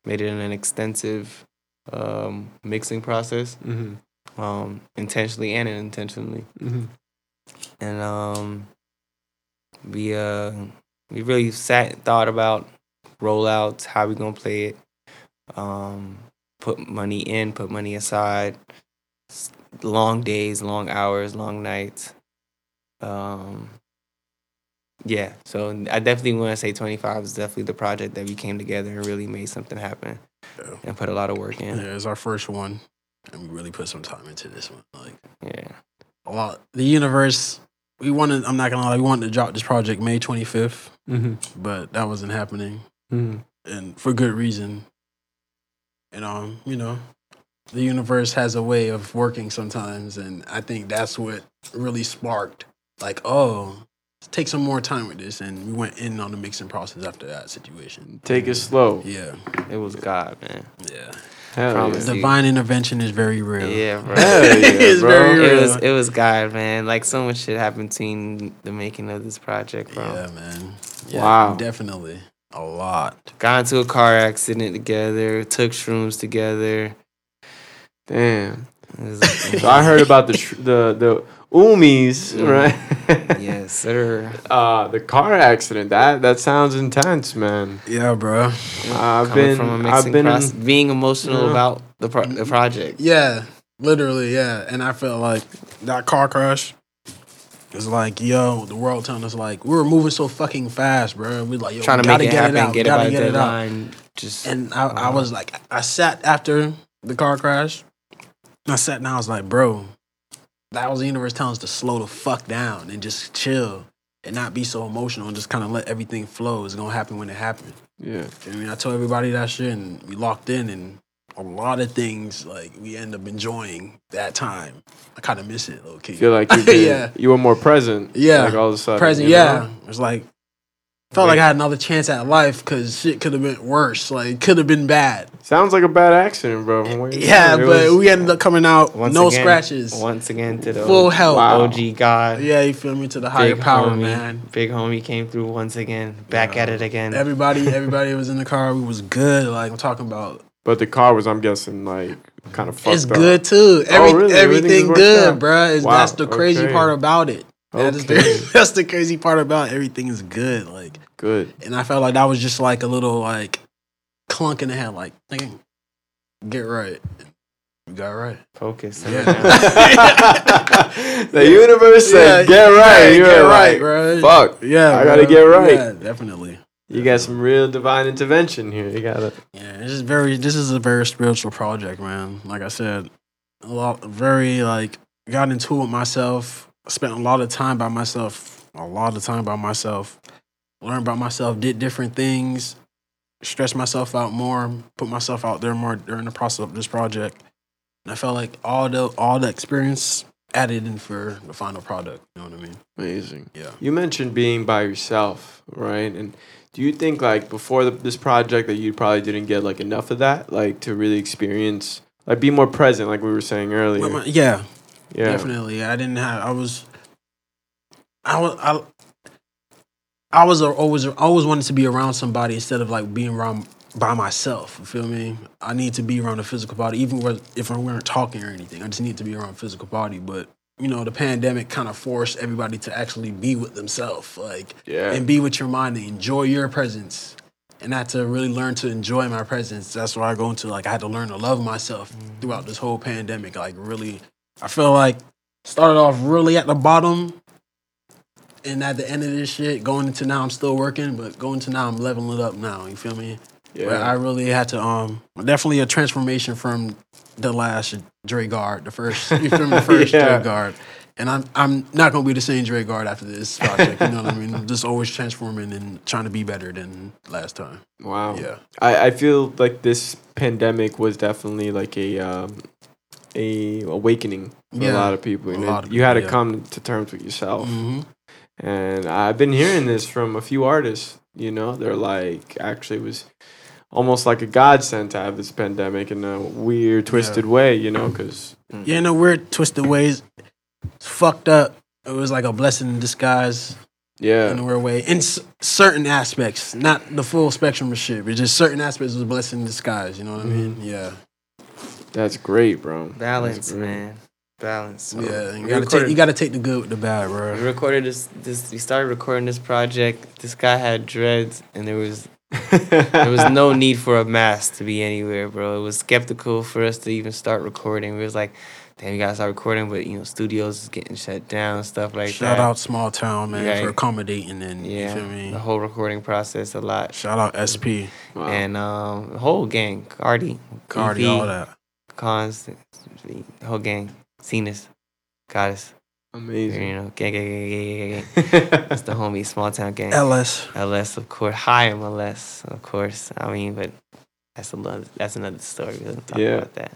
made it in an extensive um, mixing process, Mm-hmm. um, intentionally and unintentionally. Mm-hmm. And um, we uh, we really sat and thought about rollouts, how we gonna play it, um, put money in, put money aside, long days, long hours, long nights. Um, Yeah, so I definitely want to say 25 is definitely the project that we came together and really made something happen Yeah. and put a lot of work in. Yeah, it's our first one, and we really put some time into this one. Like Yeah. a lot. The universe. We wanted. I'm not gonna lie. We wanted to drop this project May 25th, Mm-hmm. but that wasn't happening, Mm-hmm. and for good reason. And um, you know, the universe has a way of working sometimes, and I think that's what really sparked. Like, oh, take some more time with this, and we went in on the mixing process after that situation. Take it slow. Yeah, It was God, man. yeah. Hell Promise. yeah. Divine intervention is very real. Yeah, bro. Hell yeah, it's bro. very real. It was it was God, man. Like so much shit happened between the making of this project, bro. Yeah, man. Yeah, Wow. Definitely. A lot. Got into a car accident together, took shrooms together. Damn. It was- So I heard about the tr- the the Umis, Mm. right? yes, sir. Uh, the car accident. That that sounds intense, man. Yeah, bro. I've Coming been from a I've been process, being emotional Yeah. about the pro- the project. Yeah, literally, yeah. And I felt like that car crash was like, yo, the world telling us like we were moving so fucking fast, bro. We like, yo, Trying we to gotta make it get happen, it out. get we it by gotta the get it out. Just And I, I was like, I sat after the car crash. I sat down. I was like, bro, that was the universe telling us to slow the fuck down and just chill and not be so emotional and just kind of let everything flow. It's gonna happen when it happens. yeah. I mean, I told everybody that shit, and we locked in, and a lot of things like we end up enjoying that time. I kind of miss it, low key. Feel like you Yeah. you were more present. Yeah. Like all of a sudden. Present, you know? yeah. It was like felt like I had another chance at life because shit could have been worse. Like could have been bad. Sounds like a bad accident, bro. from what you're Yeah, saying. But was- we ended up coming out once no again, scratches, Once again to the full health. Wow. OG God. Yeah, you feel me to the higher Big power, homie, man. Big homie came through once again. Back at it again. Everybody, everybody was in the car. We was good. Like I'm talking about. But the car was, I'm guessing, like kind of fucked it's up. good too. Oh, Every, Oh, really? Everything Everything good, out? bruh. Wow, That's the crazy okay. part about it. That is the, Okay. that's the crazy part about everything is good. Like, Good. and I felt like that was just like a little like clunk in the head. Like, nigga, get right. You got right. Focus. Yeah. the universe said, "Get right, yeah, you're get right, right, bro. Fuck, Yeah, I gotta bro. get right. Yeah, definitely. you got some real divine intervention here. You gotta, Yeah, this is very. This is a very spiritual project, man. Like I said, a lot, very like got into it myself. Spent a lot of time by myself. A lot of time by myself. Learned about myself. Did different things. Stressed myself out more. Put myself out there more during the process of this project. And I felt like all the all the experience added in for the final product. You know what I mean? amazing. Yeah. You mentioned being by yourself, right? And do you think like before the, this project that you probably didn't get like enough of that, like to really experience, like be more present, like we were saying earlier? Yeah, yeah. Definitely. I didn't have. I was. I was. I. I was always always wanted to be around somebody instead of like being around by myself. You feel me? I need to be around a physical body, even if we weren't talking or anything. I just need to be around a physical body. But you know, the pandemic kind of forced everybody to actually be with themselves, like Yeah. and be with your mind and enjoy your presence. And I had to really learn to enjoy my presence. That's why I go into like I had to learn to love myself mm. throughout this whole pandemic. Like really, I feel like started off really at the bottom, and at the end of this shit, going into now I'm still working, but going to now I'm leveling it up now. You feel me? yeah. I really had to um definitely a transformation from the last Dregarde, the first you feel me, the first Yeah. Dregarde. And I'm I'm not gonna be the same Dregarde after this project. You know what I mean? I'm just always transforming and trying to be better than last time. wow. Yeah. I, I feel like this pandemic was definitely like a um, a awakening for a lot of people. A And lot it- of you had to yeah. come to terms with yourself. hmm And I've been hearing this from a few artists. You know, they're like, actually, it was almost like a godsend to have this pandemic in a weird, twisted way. You know, because Yeah, in a weird twisted ways, it's fucked up. It was like a blessing in disguise Yeah, in a weird way. In s- certain aspects, not the full spectrum of shit, but just certain aspects was a blessing in disguise. You know what I mean? Yeah. That's great, bro. Balance, great. man. Balance. So yeah. You gotta recorded- take you gotta take the good with the bad, bro. We bro. recorded this. This we started recording this project. This guy had dreads, and there was there was no need for a mask to be anywhere, bro. It was skeptical for us to even start recording. We was like, damn, we gotta start recording, but you know, studios is getting shut down, stuff like Shout that. Shout out Small Town, man, Yeah. for accommodating and yeah, you feel me? the whole recording process a lot. Shout out SP, Wow. And um, whole gang, Cardi, Cardi, EP, all that. Cons, the whole gang, Cenas, Goddess, Amazing. you know, gang, gang, gang, gang, gang, gang. It's the homie, small town gang. LS. LS, of course. Hi, I'm LS, of course. I mean, but that's another that's another story. We don't talk Yeah. about that.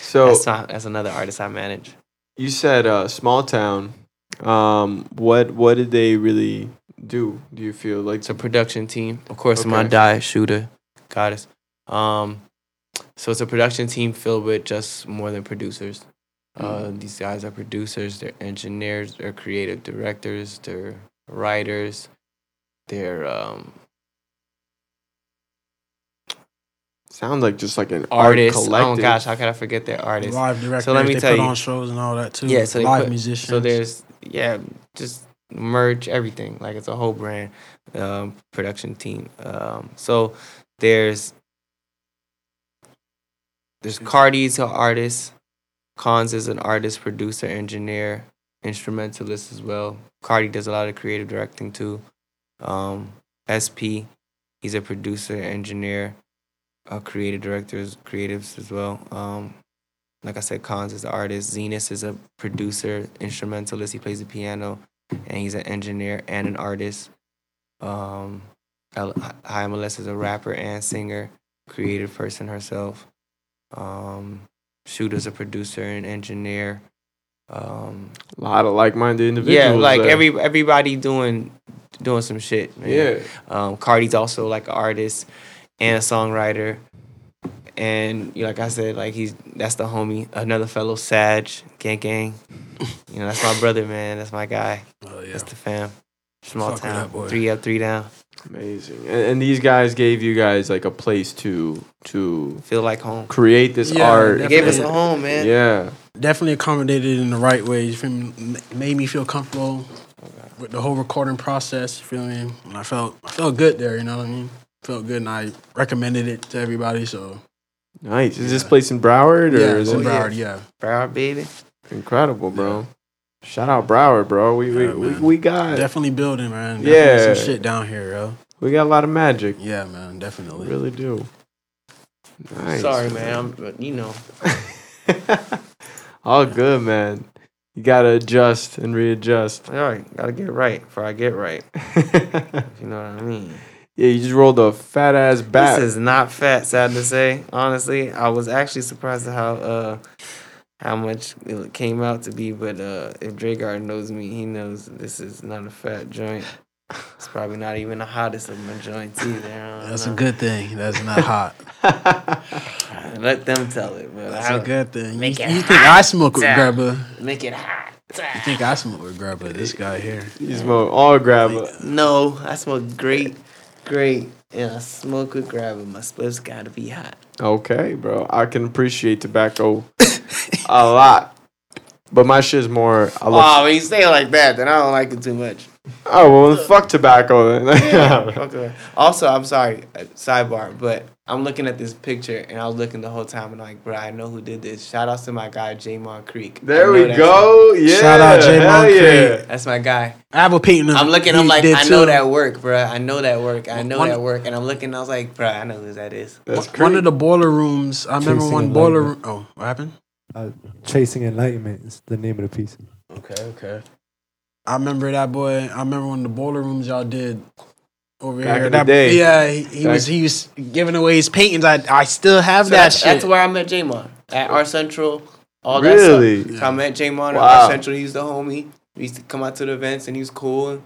so That's not, that's another artist I manage. you said uh, small town. Um, what what did they really do? Do you feel like It's a production team. Of course, my Okay. die shooter, goddess. Um, so it's a production team filled with just more than producers. Uh, these guys are producers. They're engineers. They're creative directors. They're writers. They're um, sounds like just like an artist. Art oh collective. gosh, how could I forget their artists? Live directors. So let me they tell put you. on shows and all that too. Yeah, so they live put- musicians. So there's yeah, just merch everything. Like it's a whole brand um, production team. Um, so there's there's Cardi's an artist, Cons is an artist, producer, engineer, instrumentalist as well. Cardi does a lot of creative directing too. Um, SP, he's a producer, engineer, a creative director, creatives as well. Um, like I said, Cons is an artist. Zenus is a producer, instrumentalist. He plays the piano, and he's an engineer and an artist. Um, Melissa is a rapper and singer, creative person herself. Um, Shooter's a producer and engineer. Um, a lot of like-minded individuals. yeah, like there. every everybody doing doing some shit. Man. yeah. Um, Cardi's also like an artist and a songwriter. And you know, like I said, like he's that's the homie, another fellow Sag, gang gang. You know, that's my brother, man. That's my guy. Oh yeah. That's the fam. Small Fuck town. that boy. Three up, three down. Amazing. And, and these guys gave you guys like a place to to Feel like home. create this Yeah, art. They gave us a home, man. Yeah. Definitely accommodated in the right way. You feel me? Made me feel comfortable with the whole recording process. You feel me? And I felt I felt good there. You know what I mean? Felt good, and I recommended it to everybody. So Nice. Is this place in Broward or yeah, is it in Broward, yeah. Broward, baby. incredible, bro? Shout out Broward, bro. We Yeah, we, we, we got Definitely building, man. Yeah. Some shit down here, yo. we got a lot of magic. Yeah, man, definitely. We really do. Nice. Sorry, man. I'm, you know, All good, man. You gotta adjust and readjust. all right, gotta get right before I get right. You know what I mean? Yeah, you just rolled a fat ass bat. This is not fat, sad to say. Honestly, I was actually surprised at how uh how much it came out to be. But uh if Dregarde knows me, he knows this is not a fat joint. It's probably not even the hottest of my joints either. I don't That's a good thing. That's not hot. Let them tell it, but That's I a good thing. You, Make it you think I smoke with hot. grabba? make it hot. You think I smoke with grabba? This guy here. you smoke all grab it. No, I smoke great, great, and I smoke with grabba. My spliff's gotta be hot. Okay, bro. I can appreciate tobacco a lot. But my shit's more I Oh, when you say it like that, then I don't like it too much. Oh well fuck tobacco then. Okay. Also, I'm sorry, sidebar, but I'm looking at this picture and I was looking the whole time and I'm like, bro, I know who did this. Shout outs to my guy, Jamon Creek. There we that go. Yeah. Shout out J. hell Mon yeah. Creek. That's my guy. I have a painting. I'm looking, I'm like, did I know too. that work, bro. I know that work. I know One- that work. And I'm looking, I was like, bro, I know who that is. That's One crazy. of the boiler rooms. I remember Chasing one boiler room. Oh, what happened? Uh, Chasing Enlightenment is the name of the piece. Okay, okay. I remember that boy. I remember one of the boiler rooms y'all did over Back here. in the that, day. Yeah, he, he Back- was he was giving away his paintings. I I still have So that that's, shit. that's where I met Jamon at Art Central. All that Really? stuff. So I met Jamon at Wow. Art Central. He was the homie. We used to come out to the events and he was cool.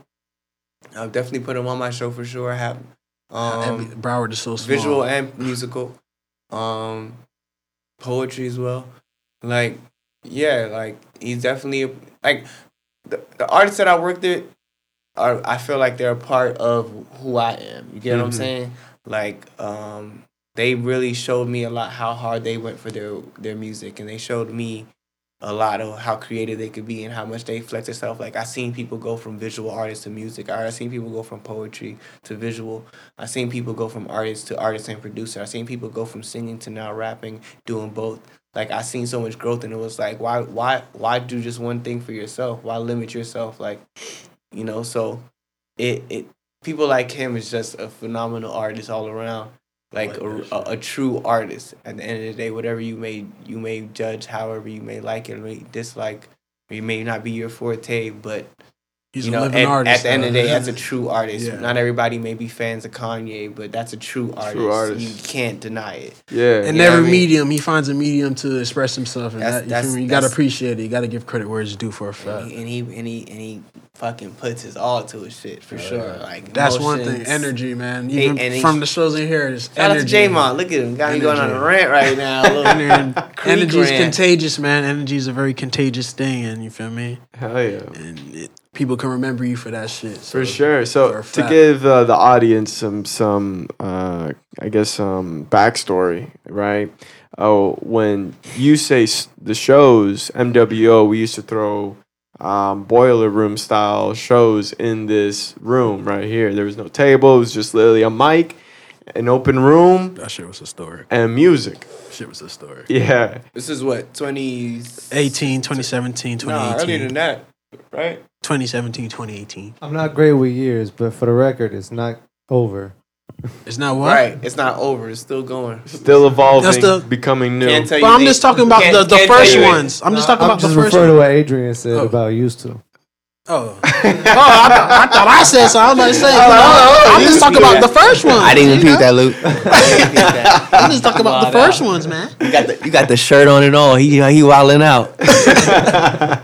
I'll definitely put him on my show for sure. I have Every- um, Broward is so small. visual and musical, um, poetry as well. Like, yeah, like he's definitely a, like the, the artists that I worked with are. I feel like they're a part of who I am. You get what I'm Mhm. saying? Like, um, they really showed me a lot how hard they went for their their music, and they showed me a lot of how creative they could be and how much they flex themselves. Like I seen people go from visual artists to music. I seen people go from poetry to visual. I seen people go from artist to artist and producer. I seen people go from singing to now rapping, doing both. Like I seen so much growth and it was like why why why do just one thing for yourself? Why limit yourself? Like, you know, so it it people like him is just a phenomenal artist all around like Like a, a, a true artist. At the end of the day whatever you may you may judge however you may like it or may dislike or you may not be your forte but He's you a know living at, artist. at the end of the day that's a true artist Yeah. not everybody may be fans of kanye but that's a true artist, artist. you can't deny it Yeah. in You know what every I mean? medium, he finds a medium to express himself, and That's- that, you, that's- feel you gotta appreciate it. You gotta give credit where it's due for a and fact. he, and he and he and he fucking puts his all to his shit for sure like That's one thing. Energy, man. Hey, Even and he- from the shows in here, it's Shout out to energy. J Mon. Look at him. Got me going on a rant right now. A little Ener- Creek Energy is contagious, man. Energy is a very contagious thing, and you feel me? Hell yeah. And it, people can remember you for that shit. For sure. So a to give uh, the audience some some uh, I guess some backstory, right? Oh, when you say the shows MWO, we used to throw um, boiler room style shows in this room right here. There was no table. It was just literally a mic, an open room, That shit was historic. and music. Shit was historic. Yeah. This is what, 20... 18, 2017, Nah, 2018. earlier than that, right? 2017, 2018. I'm not great with years, but for the record, it's not over. It's not what? Right. It's not over. It's still going. Still evolving, That's the- becoming new. Can't tell you But I'm just talking about the, the first you it. ones. I'm just talking I'm about the just first referring to ones. what Adrian said Oh. about used to. Oh. oh, I, thought, I thought I said so. I was about to say, you oh, know, oh, oh, I'm just talking about the first ones. I didn't you repeat that, Luke. that. I'm just talking about the first out. ones, man. You got the you got the shirt on and all. He he wilding out.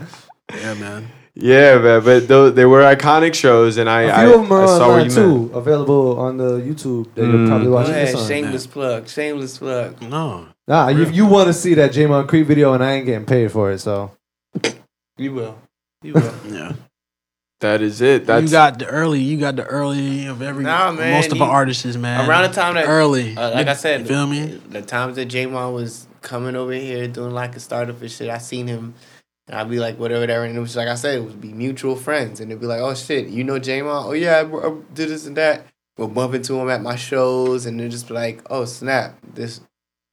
Yeah, man. Yeah, man, but those, they were iconic shows, and I, A I, few of them are I saw where you too, meant. available on the YouTube that Mm. you're probably watching ahead, this on. shameless plug. Shameless plug. No. Nah, you you want to see that Jamon Creek video, and I ain't getting paid for it, so You will. You will. Yeah. That is it. That's you got the early. You got the early of every. Nah, man, most of you- our artists, man. Around the time that early. Uh, like I said, you feel me? The times that J-Mon was coming over here doing like a startup and shit, I seen him. And I'd be like, whatever, whatever. And it was like I said, it would be mutual friends. And it'd be like, oh shit, you know J-Mon? Oh yeah, I, I did this and that. We'll bump into him at my shows and then just be like, oh snap, this,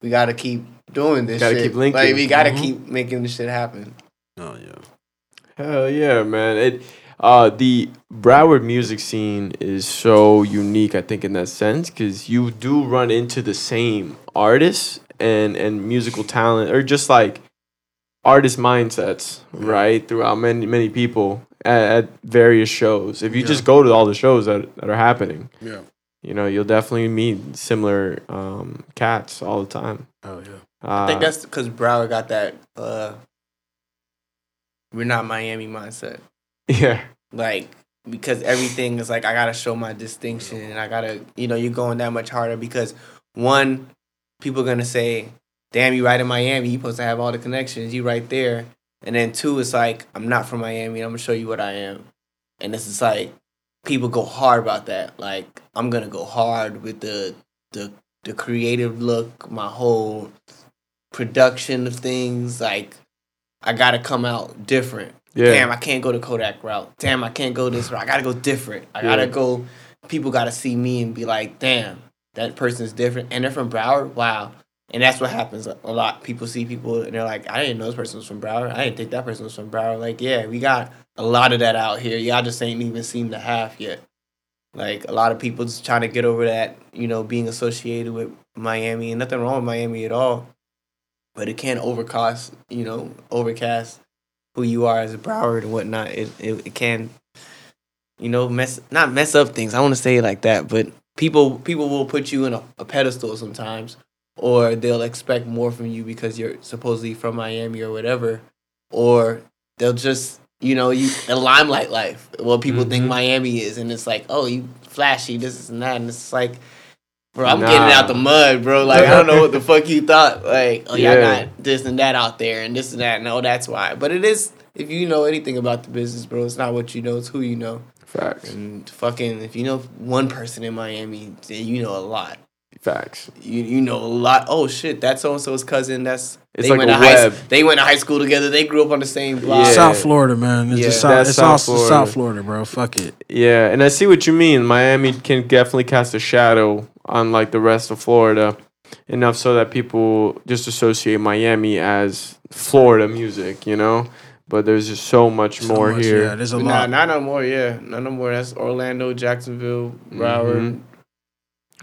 we gotta keep doing this Gotta shit. keep linking. Like, we gotta Mhm. keep making this shit happen. Oh yeah. hell yeah, man. It uh the Broward music scene is so unique, I think, in that sense, because you do run into the same artists and and musical talent, or just like artist mindsets, right, throughout many many people at, at various shows. If you Yeah. just go to all the shows that that are happening, Yeah. you know, you'll definitely meet similar um cats all the time. Oh yeah. Uh, I think that's because Broward got that, uh, we're not Miami mindset. yeah. like because everything is like I gotta show my distinction and I gotta you know you're going that much harder because one people are gonna say damn you right in Miami you supposed to have all the connections you right there and then two it's like I'm not from Miami I'm gonna show you what I am and this is like people go hard about that like I'm gonna go hard with the the the creative look my whole production of things like I gotta come out different Yeah. damn, I can't go the Kodak route. Damn, I can't go this route. I gotta go different. I gotta go. People gotta see me and be like, damn, that person's different. And they're from Broward. Wow. And that's what happens a lot. People see people and they're like, I didn't know this person was from Broward. I didn't think that person was from Broward. Like, yeah, we got a lot of that out here. Y'all just ain't even seen the half yet. Like a lot of people just trying to get over that, you know, being associated with Miami and nothing wrong with Miami at all. But it can overcast, you know, overcast who you are as a Broward and whatnot. It, it it can, you know, mess not mess up things. I want to say it like that, but people people will put you in a, a pedestal sometimes, or they'll expect more from you because you're supposedly from Miami or whatever, or they'll just you know you the limelight life. What people think Mhm. Miami is, and it's like, oh, you flashy, this is and that, and it's like. Bro, I'm getting out the mud, bro. Like I don't know what the fuck you thought. Like, oh Yeah. got this and that out there and this and that. No, that's why. But it is if you know anything about the business, bro, it's not what you know, it's who you know. Facts. And fucking if you know one person in Miami, then you know a lot. Facts. You you know a lot. Oh shit, that's so and so's cousin. That's It's they like went a to high. They went to high school together. They grew up on the same block. Yeah. South Florida, man. It's Yeah, just South, that's it's South all Florida. South Florida, bro. Fuck it. Yeah, and I see what you mean. Miami can definitely cast a shadow on like the rest of Florida, enough so that people just associate Miami as Florida music, you know. But there's just so much So more much, here. Yeah, there's a Nah, lot. not no more. Yeah, not no more. That's Orlando, Jacksonville, Broward. Mhm.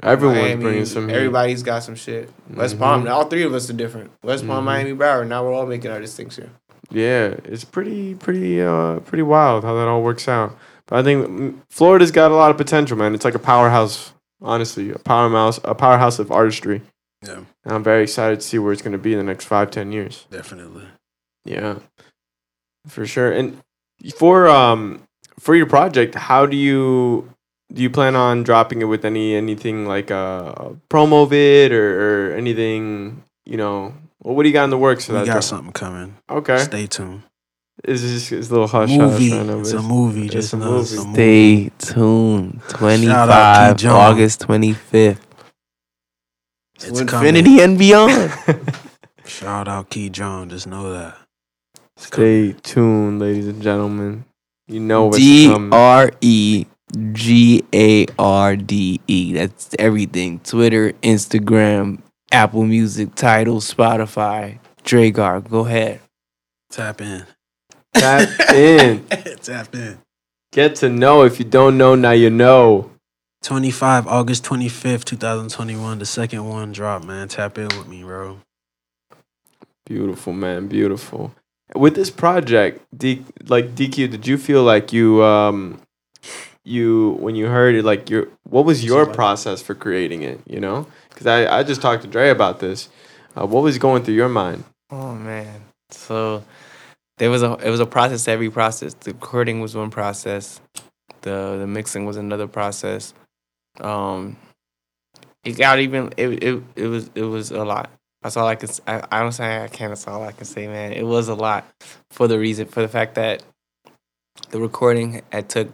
Everyone's Miami, bringing some. heat. Everybody's got some shit. West Mhm. Palm. All three of us are different. West Palm, Mhm. Miami, Broward. Now we're all making our distinction. Yeah, it's pretty, pretty, uh, pretty wild how that all works out. But I think mm, Florida's got a lot of potential, man. It's like a powerhouse, honestly, a powerhouse, a powerhouse of artistry. Yeah, And I'm very excited to see where it's going to be in the next five, ten years. definitely. Yeah, for sure. And for um for your project, how do you do you plan on dropping it with any anything like a promo vid or, or anything? You know, well, what do you got in the works for We that? got drop? something coming. Okay, Stay tuned. It's this is a little hush movie. hush? I know, it's but a movie. it's Just a it's movie. a movie. Stay tuned. Shout out Keyjon. August 25th. It's Infinity and beyond. Shout out Keyjon. Just know that. It's Stay tuned, ladies and gentlemen. You know what's D coming. R E G A R D E. That's everything. Twitter, Instagram, Apple Music, Tidal, Spotify, Dregarde. Go ahead. Tap in. Tap in. Tap in. Get to know. If you don't know, now you know. 25 August 25th, 2021. The second one drop, man. Tap in with me, bro. Beautiful, man. Beautiful. With this project, D, like DQ, did you feel like you, um, you when you heard it, like your what was your process for creating it? You know, because I I just talked to Dre about this. Uh, what was going through your mind? Oh man. So there was a it was a process every process. The recording was one process. The the mixing was another process. Um it got even it it, it was it was a lot. That's all I can I, I don't say I can't that's all I can say, man. It was a lot for the reason for the fact that the recording had took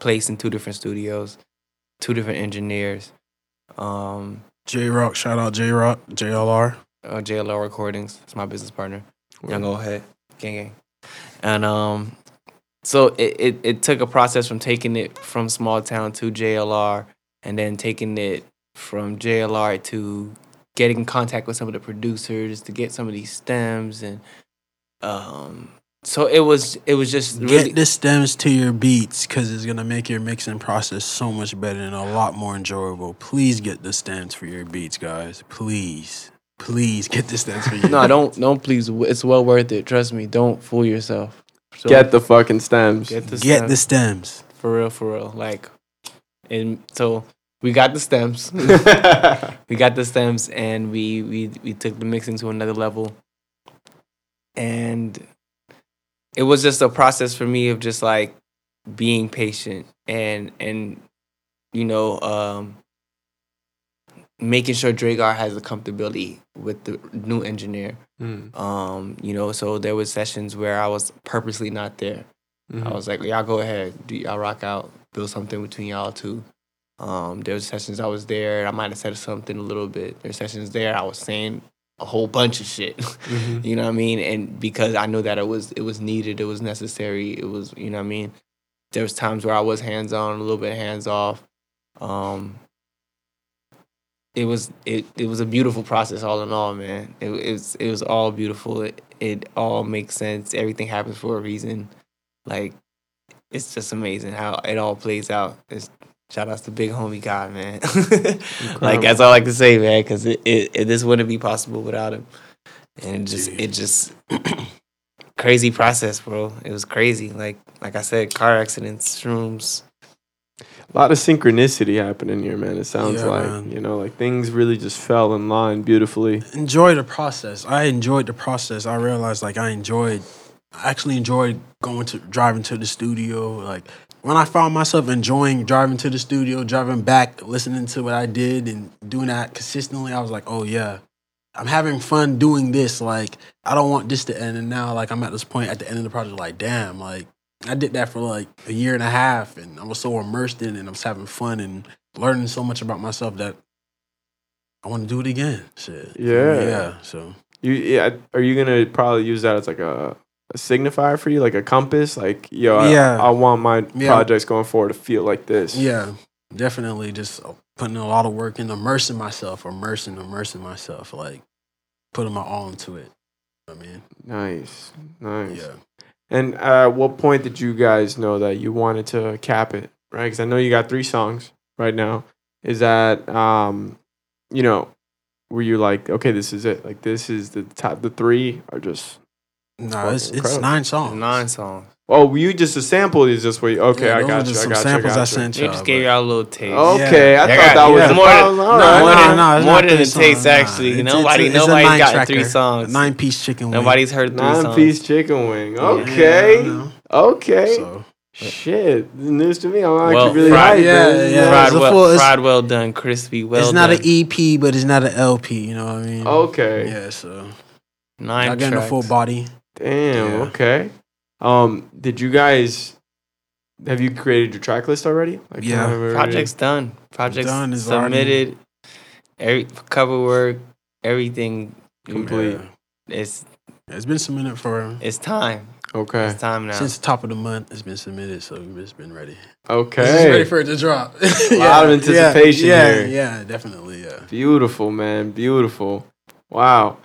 place in two different studios, two different engineers. Um J Rock, shout out J Rock, JLR. uh, JLR Recordings. It's my business partner. Young old head, gang gang. And um, so it, it it took a process from taking it from small town to JLR, and then taking it from JLR to getting in contact with some of the producers to get some of these stems and um. So it was it was just Get the stems to your beats because it's gonna make your mixing process so much better and a lot more enjoyable. Please get the stems for your beats, guys. Please, please get the stems for your no don't don't please it's well worth it. Trust me. Don't fool yourself. So Get the fucking stems. get the get stems. the stems. For real, for real. Like, and so we got the stems. we got the stems, and we we we took the mixing to another level. And it was just a process for me of just like being patient and and you know um making sure Dregarde has the comfortability with the new engineer. Mm, Um, you know, so there was sessions where I was purposely not there. mhm. I was like, y'all go ahead, do y'all rock out, build something between y'all two. Um, there was sessions I was there, I might have said something a little bit. There's sessions there I was saying a whole bunch of shit. Mhm. you know what I mean? And because I knew that it was it was needed, it was necessary, it was you know what I mean. There was times where I was hands on, a little bit hands off. Um, it was it it was a beautiful process all in all, man. It, it was it was all beautiful. It it all makes sense. Everything happens for a reason. Like it's just amazing how it all plays out. It's, shout outs to big homie God, man. like that's all I like to say, man, because it, it, it this wouldn't be possible without him. And it just it just crazy process, bro. It was crazy. Like like I said, car accidents, shrooms. A lot of synchronicity happening here, man. It sounds Yeah, like man. you know, like things really just fell in line beautifully. enjoy the process. I enjoyed the process. I realized like I enjoyed I actually enjoyed going to driving to the studio. Like when I found myself enjoying driving to the studio, driving back, listening to what I did and doing that consistently, I was like, "Oh yeah. I'm having fun doing this. Like I don't want this to end." And now like I'm at this point at the end of the project like, "Damn, like I did that for like a year and a half and I was so immersed in it and I was having fun and learning so much about myself that I want to do it again. Shit. Yeah. Yeah. So You yeah, are you gonna probably use that as like a, a signifier for you, like a compass? Like, yo, I, Yeah. I want my Yeah. projects going forward to feel like this. yeah, definitely just putting a lot of work in, immersing myself, immersing, immersing myself, like putting my all into it. I mean, Nice, nice. yeah. And uh, at what point did you guys know that you wanted to cap it? Right, because I know you got three songs right now. Is that um, you know, were you like, okay, this is it? Like this is the top. The three are just. No, it's it's incredible. nine songs. Nine songs. Oh, you just a sample is just where you. Okay, Yeah, I those got you. just I some got you. I samples got I you. sent They y'all. just gave y'all a little taste. Okay, I thought got- that was yeah. the More than- problem. No, right. more than- no, it's more than three a taste, songs, nah. actually. It's- Nobody- it's, it's a nobody's nine gotten three songs. Nine piece chicken wing. Nobody's heard three Nine songs. piece chicken wing. Okay. I know. Okay. So Shit. News to me. I'm actually Well, really fried- hyped. yeah, man. yeah. fried, well, full- fried well done, crispy well it's not done. an EP, but it's not an LP. You know what I mean? Okay. Yeah. So Nine I getting a full body. Damn. Yeah. Okay. Um, did you guys have you created your track list already? Like, Yeah. have you Project's done. Project's Done, it's already- submitted. Every cover work, everything. Complete. Yeah. It's It's been submitted for it's time. Okay. It's time now. since the top of the month. It's been submitted, so it's been ready. Okay. It's ready for it to drop. A lot of anticipation yeah, here. Yeah, yeah, definitely. Yeah. Beautiful, man. Beautiful. Wow.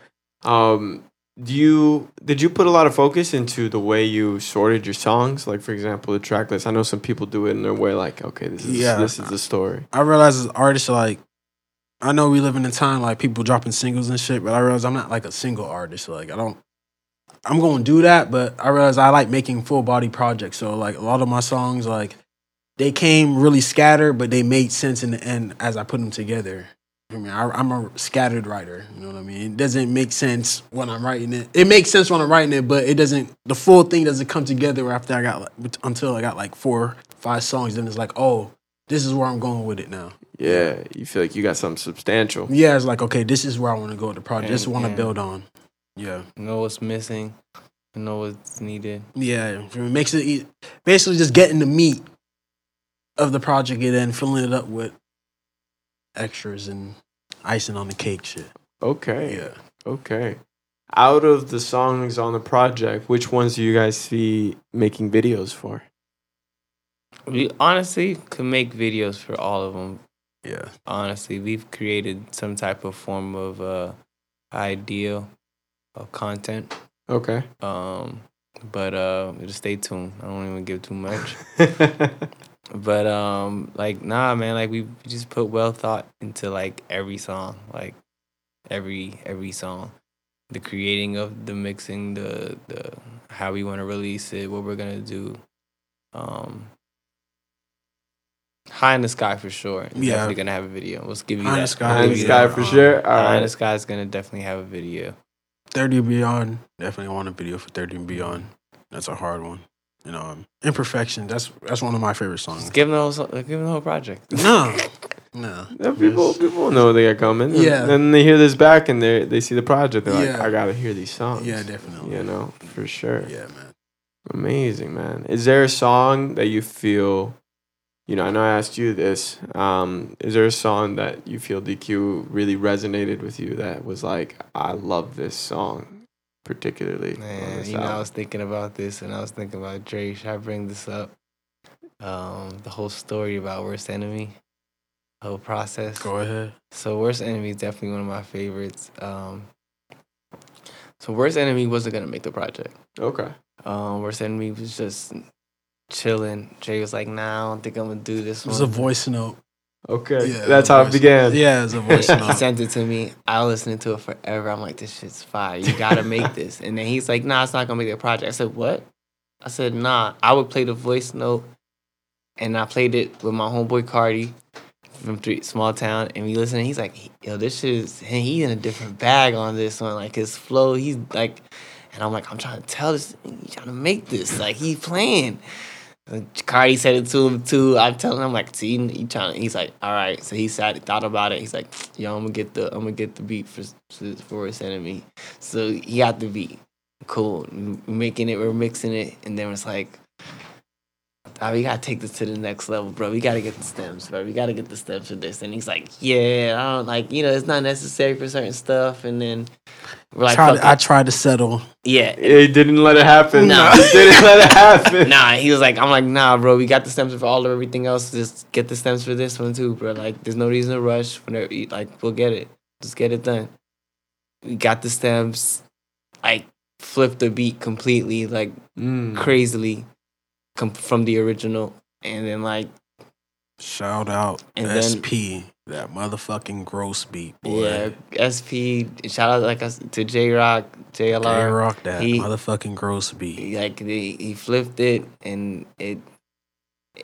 Um, do you did you put a lot of focus into the way you sorted your songs? Like for example, the track list. I know some people do it in their way like, okay, this is Yeah. this is the story. I realize as artists, like, I know we live in a time like people dropping singles and shit, but I realize I'm not like a single artist. Like, I don't. I'm going to do that, but I realize I like making full body projects. So like a lot of my songs, like, they came really scattered, but they made sense in the end as I put them together. I mean, I, I'm a scattered writer. You know what I mean? It doesn't make sense when I'm writing it. It makes sense when I'm writing it, but it doesn't. The full thing doesn't come together after I got like, until I got like four, five songs. Then it's like, oh, this is where I'm going with it now. Yeah, you feel like you got something substantial. Yeah, it's like okay, this is where I want to go with the project. This is And- what I want to build on. Yeah, know what's missing. Know what's needed. yeah. It makes it e- basically just getting the meat of the project and then filling it up with extras and icing on the cake. Shit. Okay. Yeah. Okay. Out of the songs on the project, which ones do you guys see making videos for? We honestly could make videos for all of them. Yeah. Honestly, we've created some type of form of uh, ideal of content. Okay. Um, but uh, just stay tuned. I don't even give too much. But um, like nah, man. Like we just put well thought into like every song, like every every song, the creating of the mixing, the the how we want to release it, what we're gonna do. Um, High in the sky for sure. It's Yeah. definitely gonna have a video. Let's give you High in that. the Sky, High in the sky for sure. All High in the sky is gonna definitely have a video. Thirty and beyond. Definitely want a video for thirty and beyond. That's a hard one. You know, um, imperfection. That's that's one of my favorite songs. Just give them the whole, so- give them the whole project. No, no. Yeah, people people know they are coming. And Yeah. Then they hear this back and they they see the project. They're like, I gotta hear these songs. Yeah, definitely. You know, for sure. Yeah, man. Amazing, man. Is there a song that you feel, you know, I know I asked you this. Um, is there a song that you feel DQ really resonated with you that was like, I love this song particularly? Man, this you know, I was thinking about this and I was thinking about Dre. Should I bring this up? Um, the whole story about Worst Enemy, whole process. Go ahead. So Worst Enemy is definitely one of my favorites. Um, so Worst Enemy wasn't gonna make the project. Okay. Um, Worst Enemy was just chilling. Dre was like, "Nah, I don't think I'm gonna do this one. It one." was a voice note. Okay. Yeah, That's a how it began. Yeah, it's a voice he note. sent it to me. I listened to it forever. I'm like, this shit's fire. You gotta make this. And then he's like, nah, it's not gonna make the project. I said, what? I said, nah. I would play the voice note, and I played it with my homeboy Cardi from three, small town, and we listened. And He's like, yo, this shit is. And he in a different bag on this one. Like his flow, he's like, and I'm like, I'm trying to tell this, he's trying to make this. Like he playing. Cardi said it to him too. I'm telling him like, see, you trying. He's like, all right. So he sat, thought about it. He's like, yo, I'm gonna get the, I'm gonna get the beat for for, his enemy. So he got the beat. Cool. Making it, we're mixing it, and then it's like, ah, we gotta take this to the next level, bro. We gotta get the stems, bro. We gotta get the stems for this. And he's like, yeah, I don't like, you know, it's not necessary for certain stuff. And then we're like, tried, I tried to settle. yeah. He didn't let it happen. No. He didn't let it happen. Nah, he was like, I'm like, nah, bro. We got the stems for all of everything else. Just get the stems for this one too, bro. Like, there's no reason to rush. Whenever, you- like, we'll get it. Just get it done. We got the stems. Like, flipped the beat completely, like Mm. crazily, com- from the original, and then like, Shout out And then- SP, that motherfucking gross beat, boy. yeah, SP. Shout out like to J Rock, JLR. J Rock that he- motherfucking gross beat. He, like he, he flipped it and it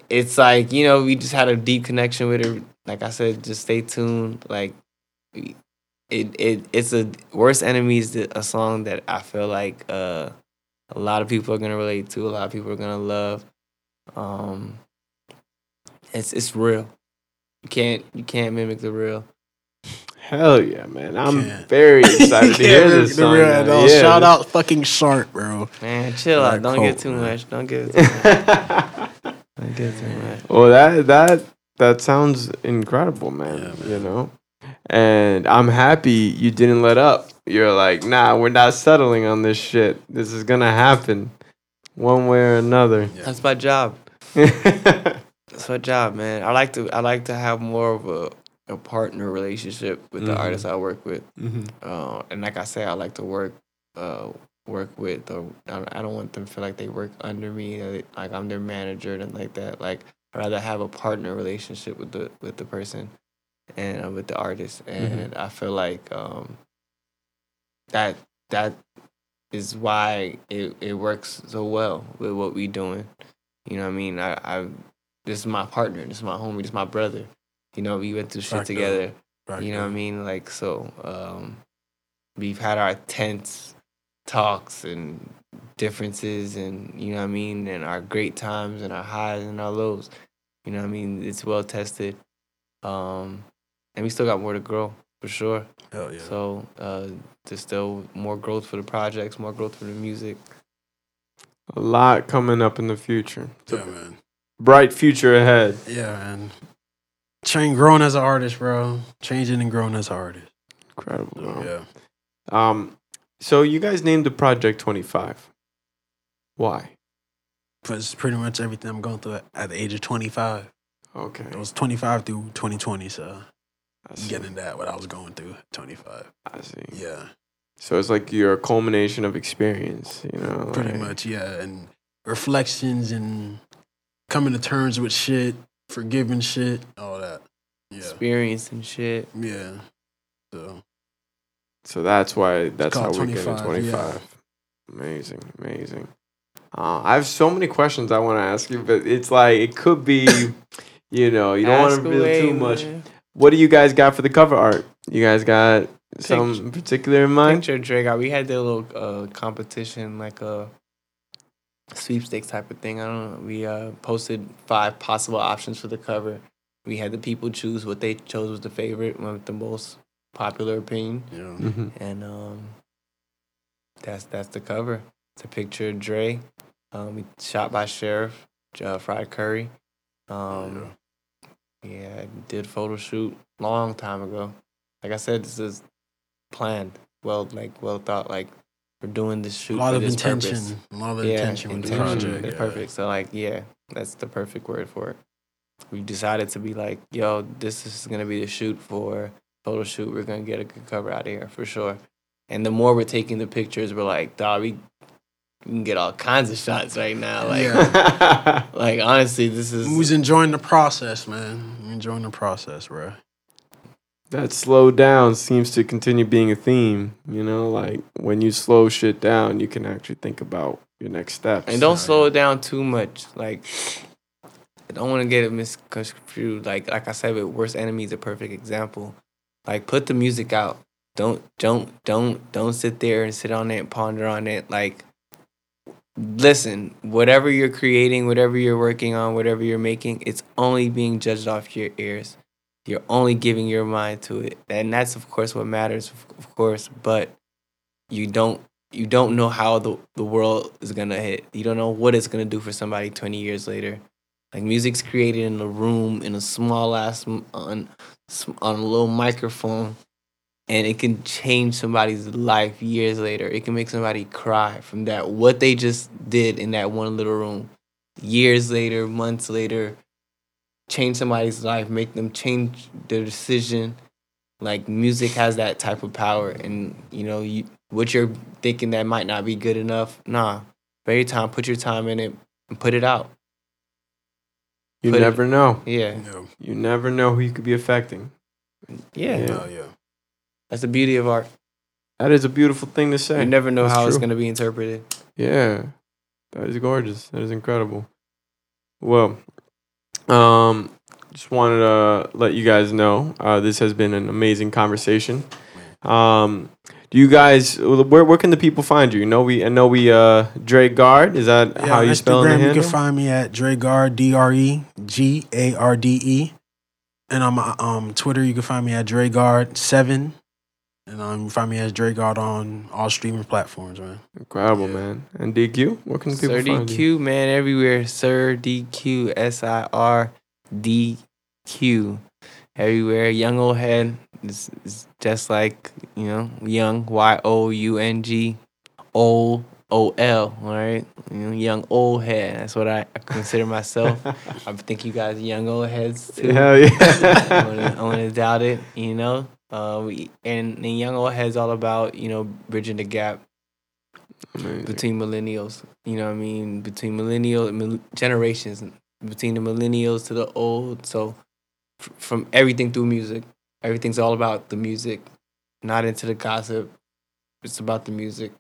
it's like you know we just had a deep connection with it like i said just stay tuned like it it it's a worst enemies a song that i feel like uh a lot of people are gonna relate to a lot of people are gonna love um it's it's real you can't you can't mimic the real Hell yeah, man! I'm Can't. very excited to hear this song. real- man. no, Yeah, Shout this- out fucking Sharp, bro. man chill Like out don't get too man. much don't get too much don't get too much Well, that that that sounds incredible, man, Yeah, man. You know, and I'm happy you didn't let up. You're like, nah, we're not settling on this shit. This is gonna happen, one way or another. that's my job That's my job, man. I like to I like to have more of a, a partner relationship with the Mhm. artists I work with. Mhm. Uh, and like I say, I like to work uh, work with. Or I I don't want them to feel like they work under me, they- like I'm their manager and like that. Like I'd rather have a partner relationship with the with the person and uh, with the artist. And I feel like um, that that is why it, it works so well with what we doing. You know what I mean? I, I this is my partner, this is my homie, this is my brother. You know, we went through shit though. together. You know what I mean? Like so, um, we've had our tense talks and differences, and you know what I mean, and our great times and our highs and our lows. You know what I mean? It's well tested, um, and we still got more to grow for sure. Hell yeah. So uh, there's still more growth for the projects, more growth for the music. A lot coming up in the future. It's yeah, man. bright future ahead. Yeah, man. Change growing as an artist, bro. Changing and growing as an artist. Incredible. Bro. yeah. Um, so you guys named the project 25. Why? Because pretty much everything I'm going through at, at the age of 25. Okay. It was 25 through 2020, so I I'm see. Getting that what I was going through at 25. I see. Yeah, So it's like your culmination of experience, you know? pretty much. Yeah, and reflections and coming to terms with shit, forgiving shit, all that. Yeah, Experience and shit. yeah. So So that's why that's how we get 25, 25. Amazing, amazing. Uh, I have so many questions I want to ask you, but it's like it could be, you know, you don't want to reveal too much. man. What do you guys got for the cover art? You guys got some particular in mind? Picture Drake out. We had that little uh, competition, like a sweepstakes type of thing. I don't know. We uh, posted five possible options for the cover. We had the people choose what they chose was the favorite, one with the most popular opinion, yeah, hmm and um, that's that's the cover. It's a picture of Dre, um, we- shot by Sheriff uh, Fried Curry. Um, yeah, I did photo shoot long time ago. Like I said, this is planned, well, like well thought. Like we're doing this shoot a lot of intention, purpose. a lot of Yeah, intention with the project. It's yeah. perfect. So like, yeah, that's the perfect word for it. We decided to be like, yo, this is gonna be the shoot for photo shoot. We're gonna get a good cover out of here for sure. And the more we're taking the pictures, we're like, dog, we, we can get all kinds of shots right now. Like, Yeah. like honestly, this is Who's enjoying the process, man? Enjoying the process, bro. that slow down seems to continue being a theme. You know, like when you slow shit down, you can actually think about your next steps. And don't slow it down too much. Like, I don't want to get it misconstrued. Like, like I said, with worst enemy is a perfect example. Like, put the music out. Don't, don't, don't, don't sit there and sit on it and ponder on it. Like, listen. Whatever you're creating, whatever you're working on, whatever you're making, it's only being judged off your ears. You're only giving your mind to it, and that's of course what matters, of- course. But you don't you don't know how the, the world is gonna hit. You don't know what it's gonna do for somebody twenty years later. Like music's created in a room in a small ass on on a little microphone, and it can change somebody's life years later. It can make somebody cry from that what they just did in that one little room. Years later, months later, change somebody's life, make them change their decision. Like music has that type of power, and you know you what you're thinking that might not be good enough. Nah, very time. Put your time in it and put it out. You Put it- never know. Yeah, Yeah. You never know who you could be affecting. yeah. Yeah. Oh, yeah. That's the beauty of art. That is a beautiful thing to say. You never know That's how it's gonna be interpreted. Yeah, that is gorgeous. That is incredible. Well, um, just wanted to let you guys know uh, this has been an amazing conversation. Um, do you guys where where can the people find you? You know we I know we uh Dregarde is that Yeah, how you spell the Instagram, you can find me at Dregarde, D R E G A R D E. And on my um, Twitter, you can find me at Dregarde7. And um, you can find me as Dregarde on all streaming platforms, man. Incredible man. And DQ, where can the people Sir find you? DQ, man, everywhere. Sir DQ, S I R D Q, everywhere. Young old head is, is just like you know, young Y O U N G, old O L. All right, you know, young old head. That's what I, I consider myself. I think you guys are young old heads too. Hell I yeah. wouldn't, I wouldn't doubt it. You know, uh, and and young old heads all about you know bridging the gap Amazing. between millennials. You know what I mean? Between millennial mil- generations, between the millennials to the old. So f- from everything through music, everything's all about the music, not into the gossip. It's about the music,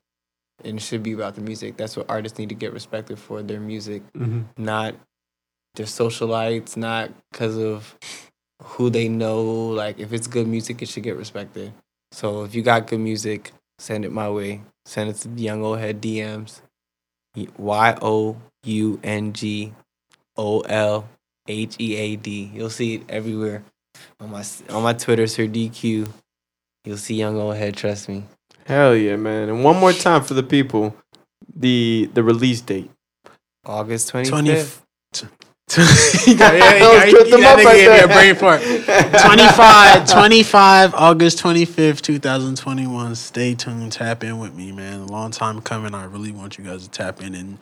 and it should be about the music. That's what artists need to get respected for their music, Mhm. not their socialites, not because of who they know. Like if it's good music, it should get respected. So if you got good music, send it my way. Send it to Young Old Head DMs. Y O U N G O L H E A D. You'll see it everywhere on my on my Twitter, Sir DQ. You'll see Young Old Head. Trust me. Hell yeah, man. And one more time for the people, the the release date. August twenty 20, fifth. you got, you got, was you tripped them got up nigga right gave me a brain fart. 25, 25, August 25th, 2021. Stay tuned. Tap in with me, man. A long time coming. I really want you guys to tap in and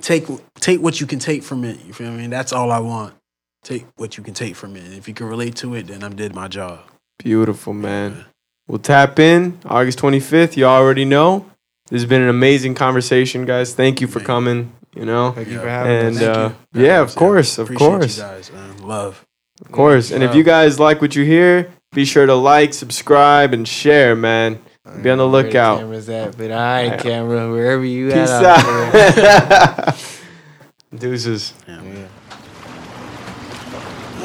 take take what you can take from it. You feel me? Mean? That's all I want. Take what you can take from it. And If you can relate to it, then I did my job. Beautiful, man. We'll tap in August 25th. You already know. This has been an amazing conversation, guys. Thank you for Man. coming. You know, Thank you for having and us. Thank uh, you. yeah, of course, of Appreciate course, you guys, man. Love. of course. And if you guys like what you hear, be sure to like, subscribe, and share, man. Be on the Where the lookout. Cameras at, but right, camera, wherever you Peace at. out out. Deuces. Yeah. Yeah.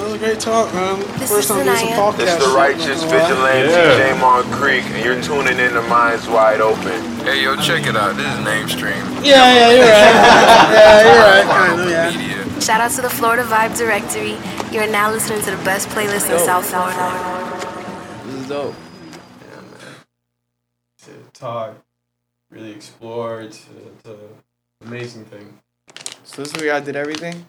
That was a great talk, man. This First is time getting some Sanaya. talk This that is the righteous not gonna vigilante Yeah. Jamon Creek, and you're tuning in to Minds Wide Open. Hey, yo, check it out. This is Name Stream. Yeah, yeah, you're right. yeah, you're right. Kind of, yeah. Media. Shout out to the Florida Vibe Directory. You're now listening to the best playlist in South Florida. This is dope. Yeah, man. To talk, really explore. It's, it's an amazing thing. So this is where y'all did everything?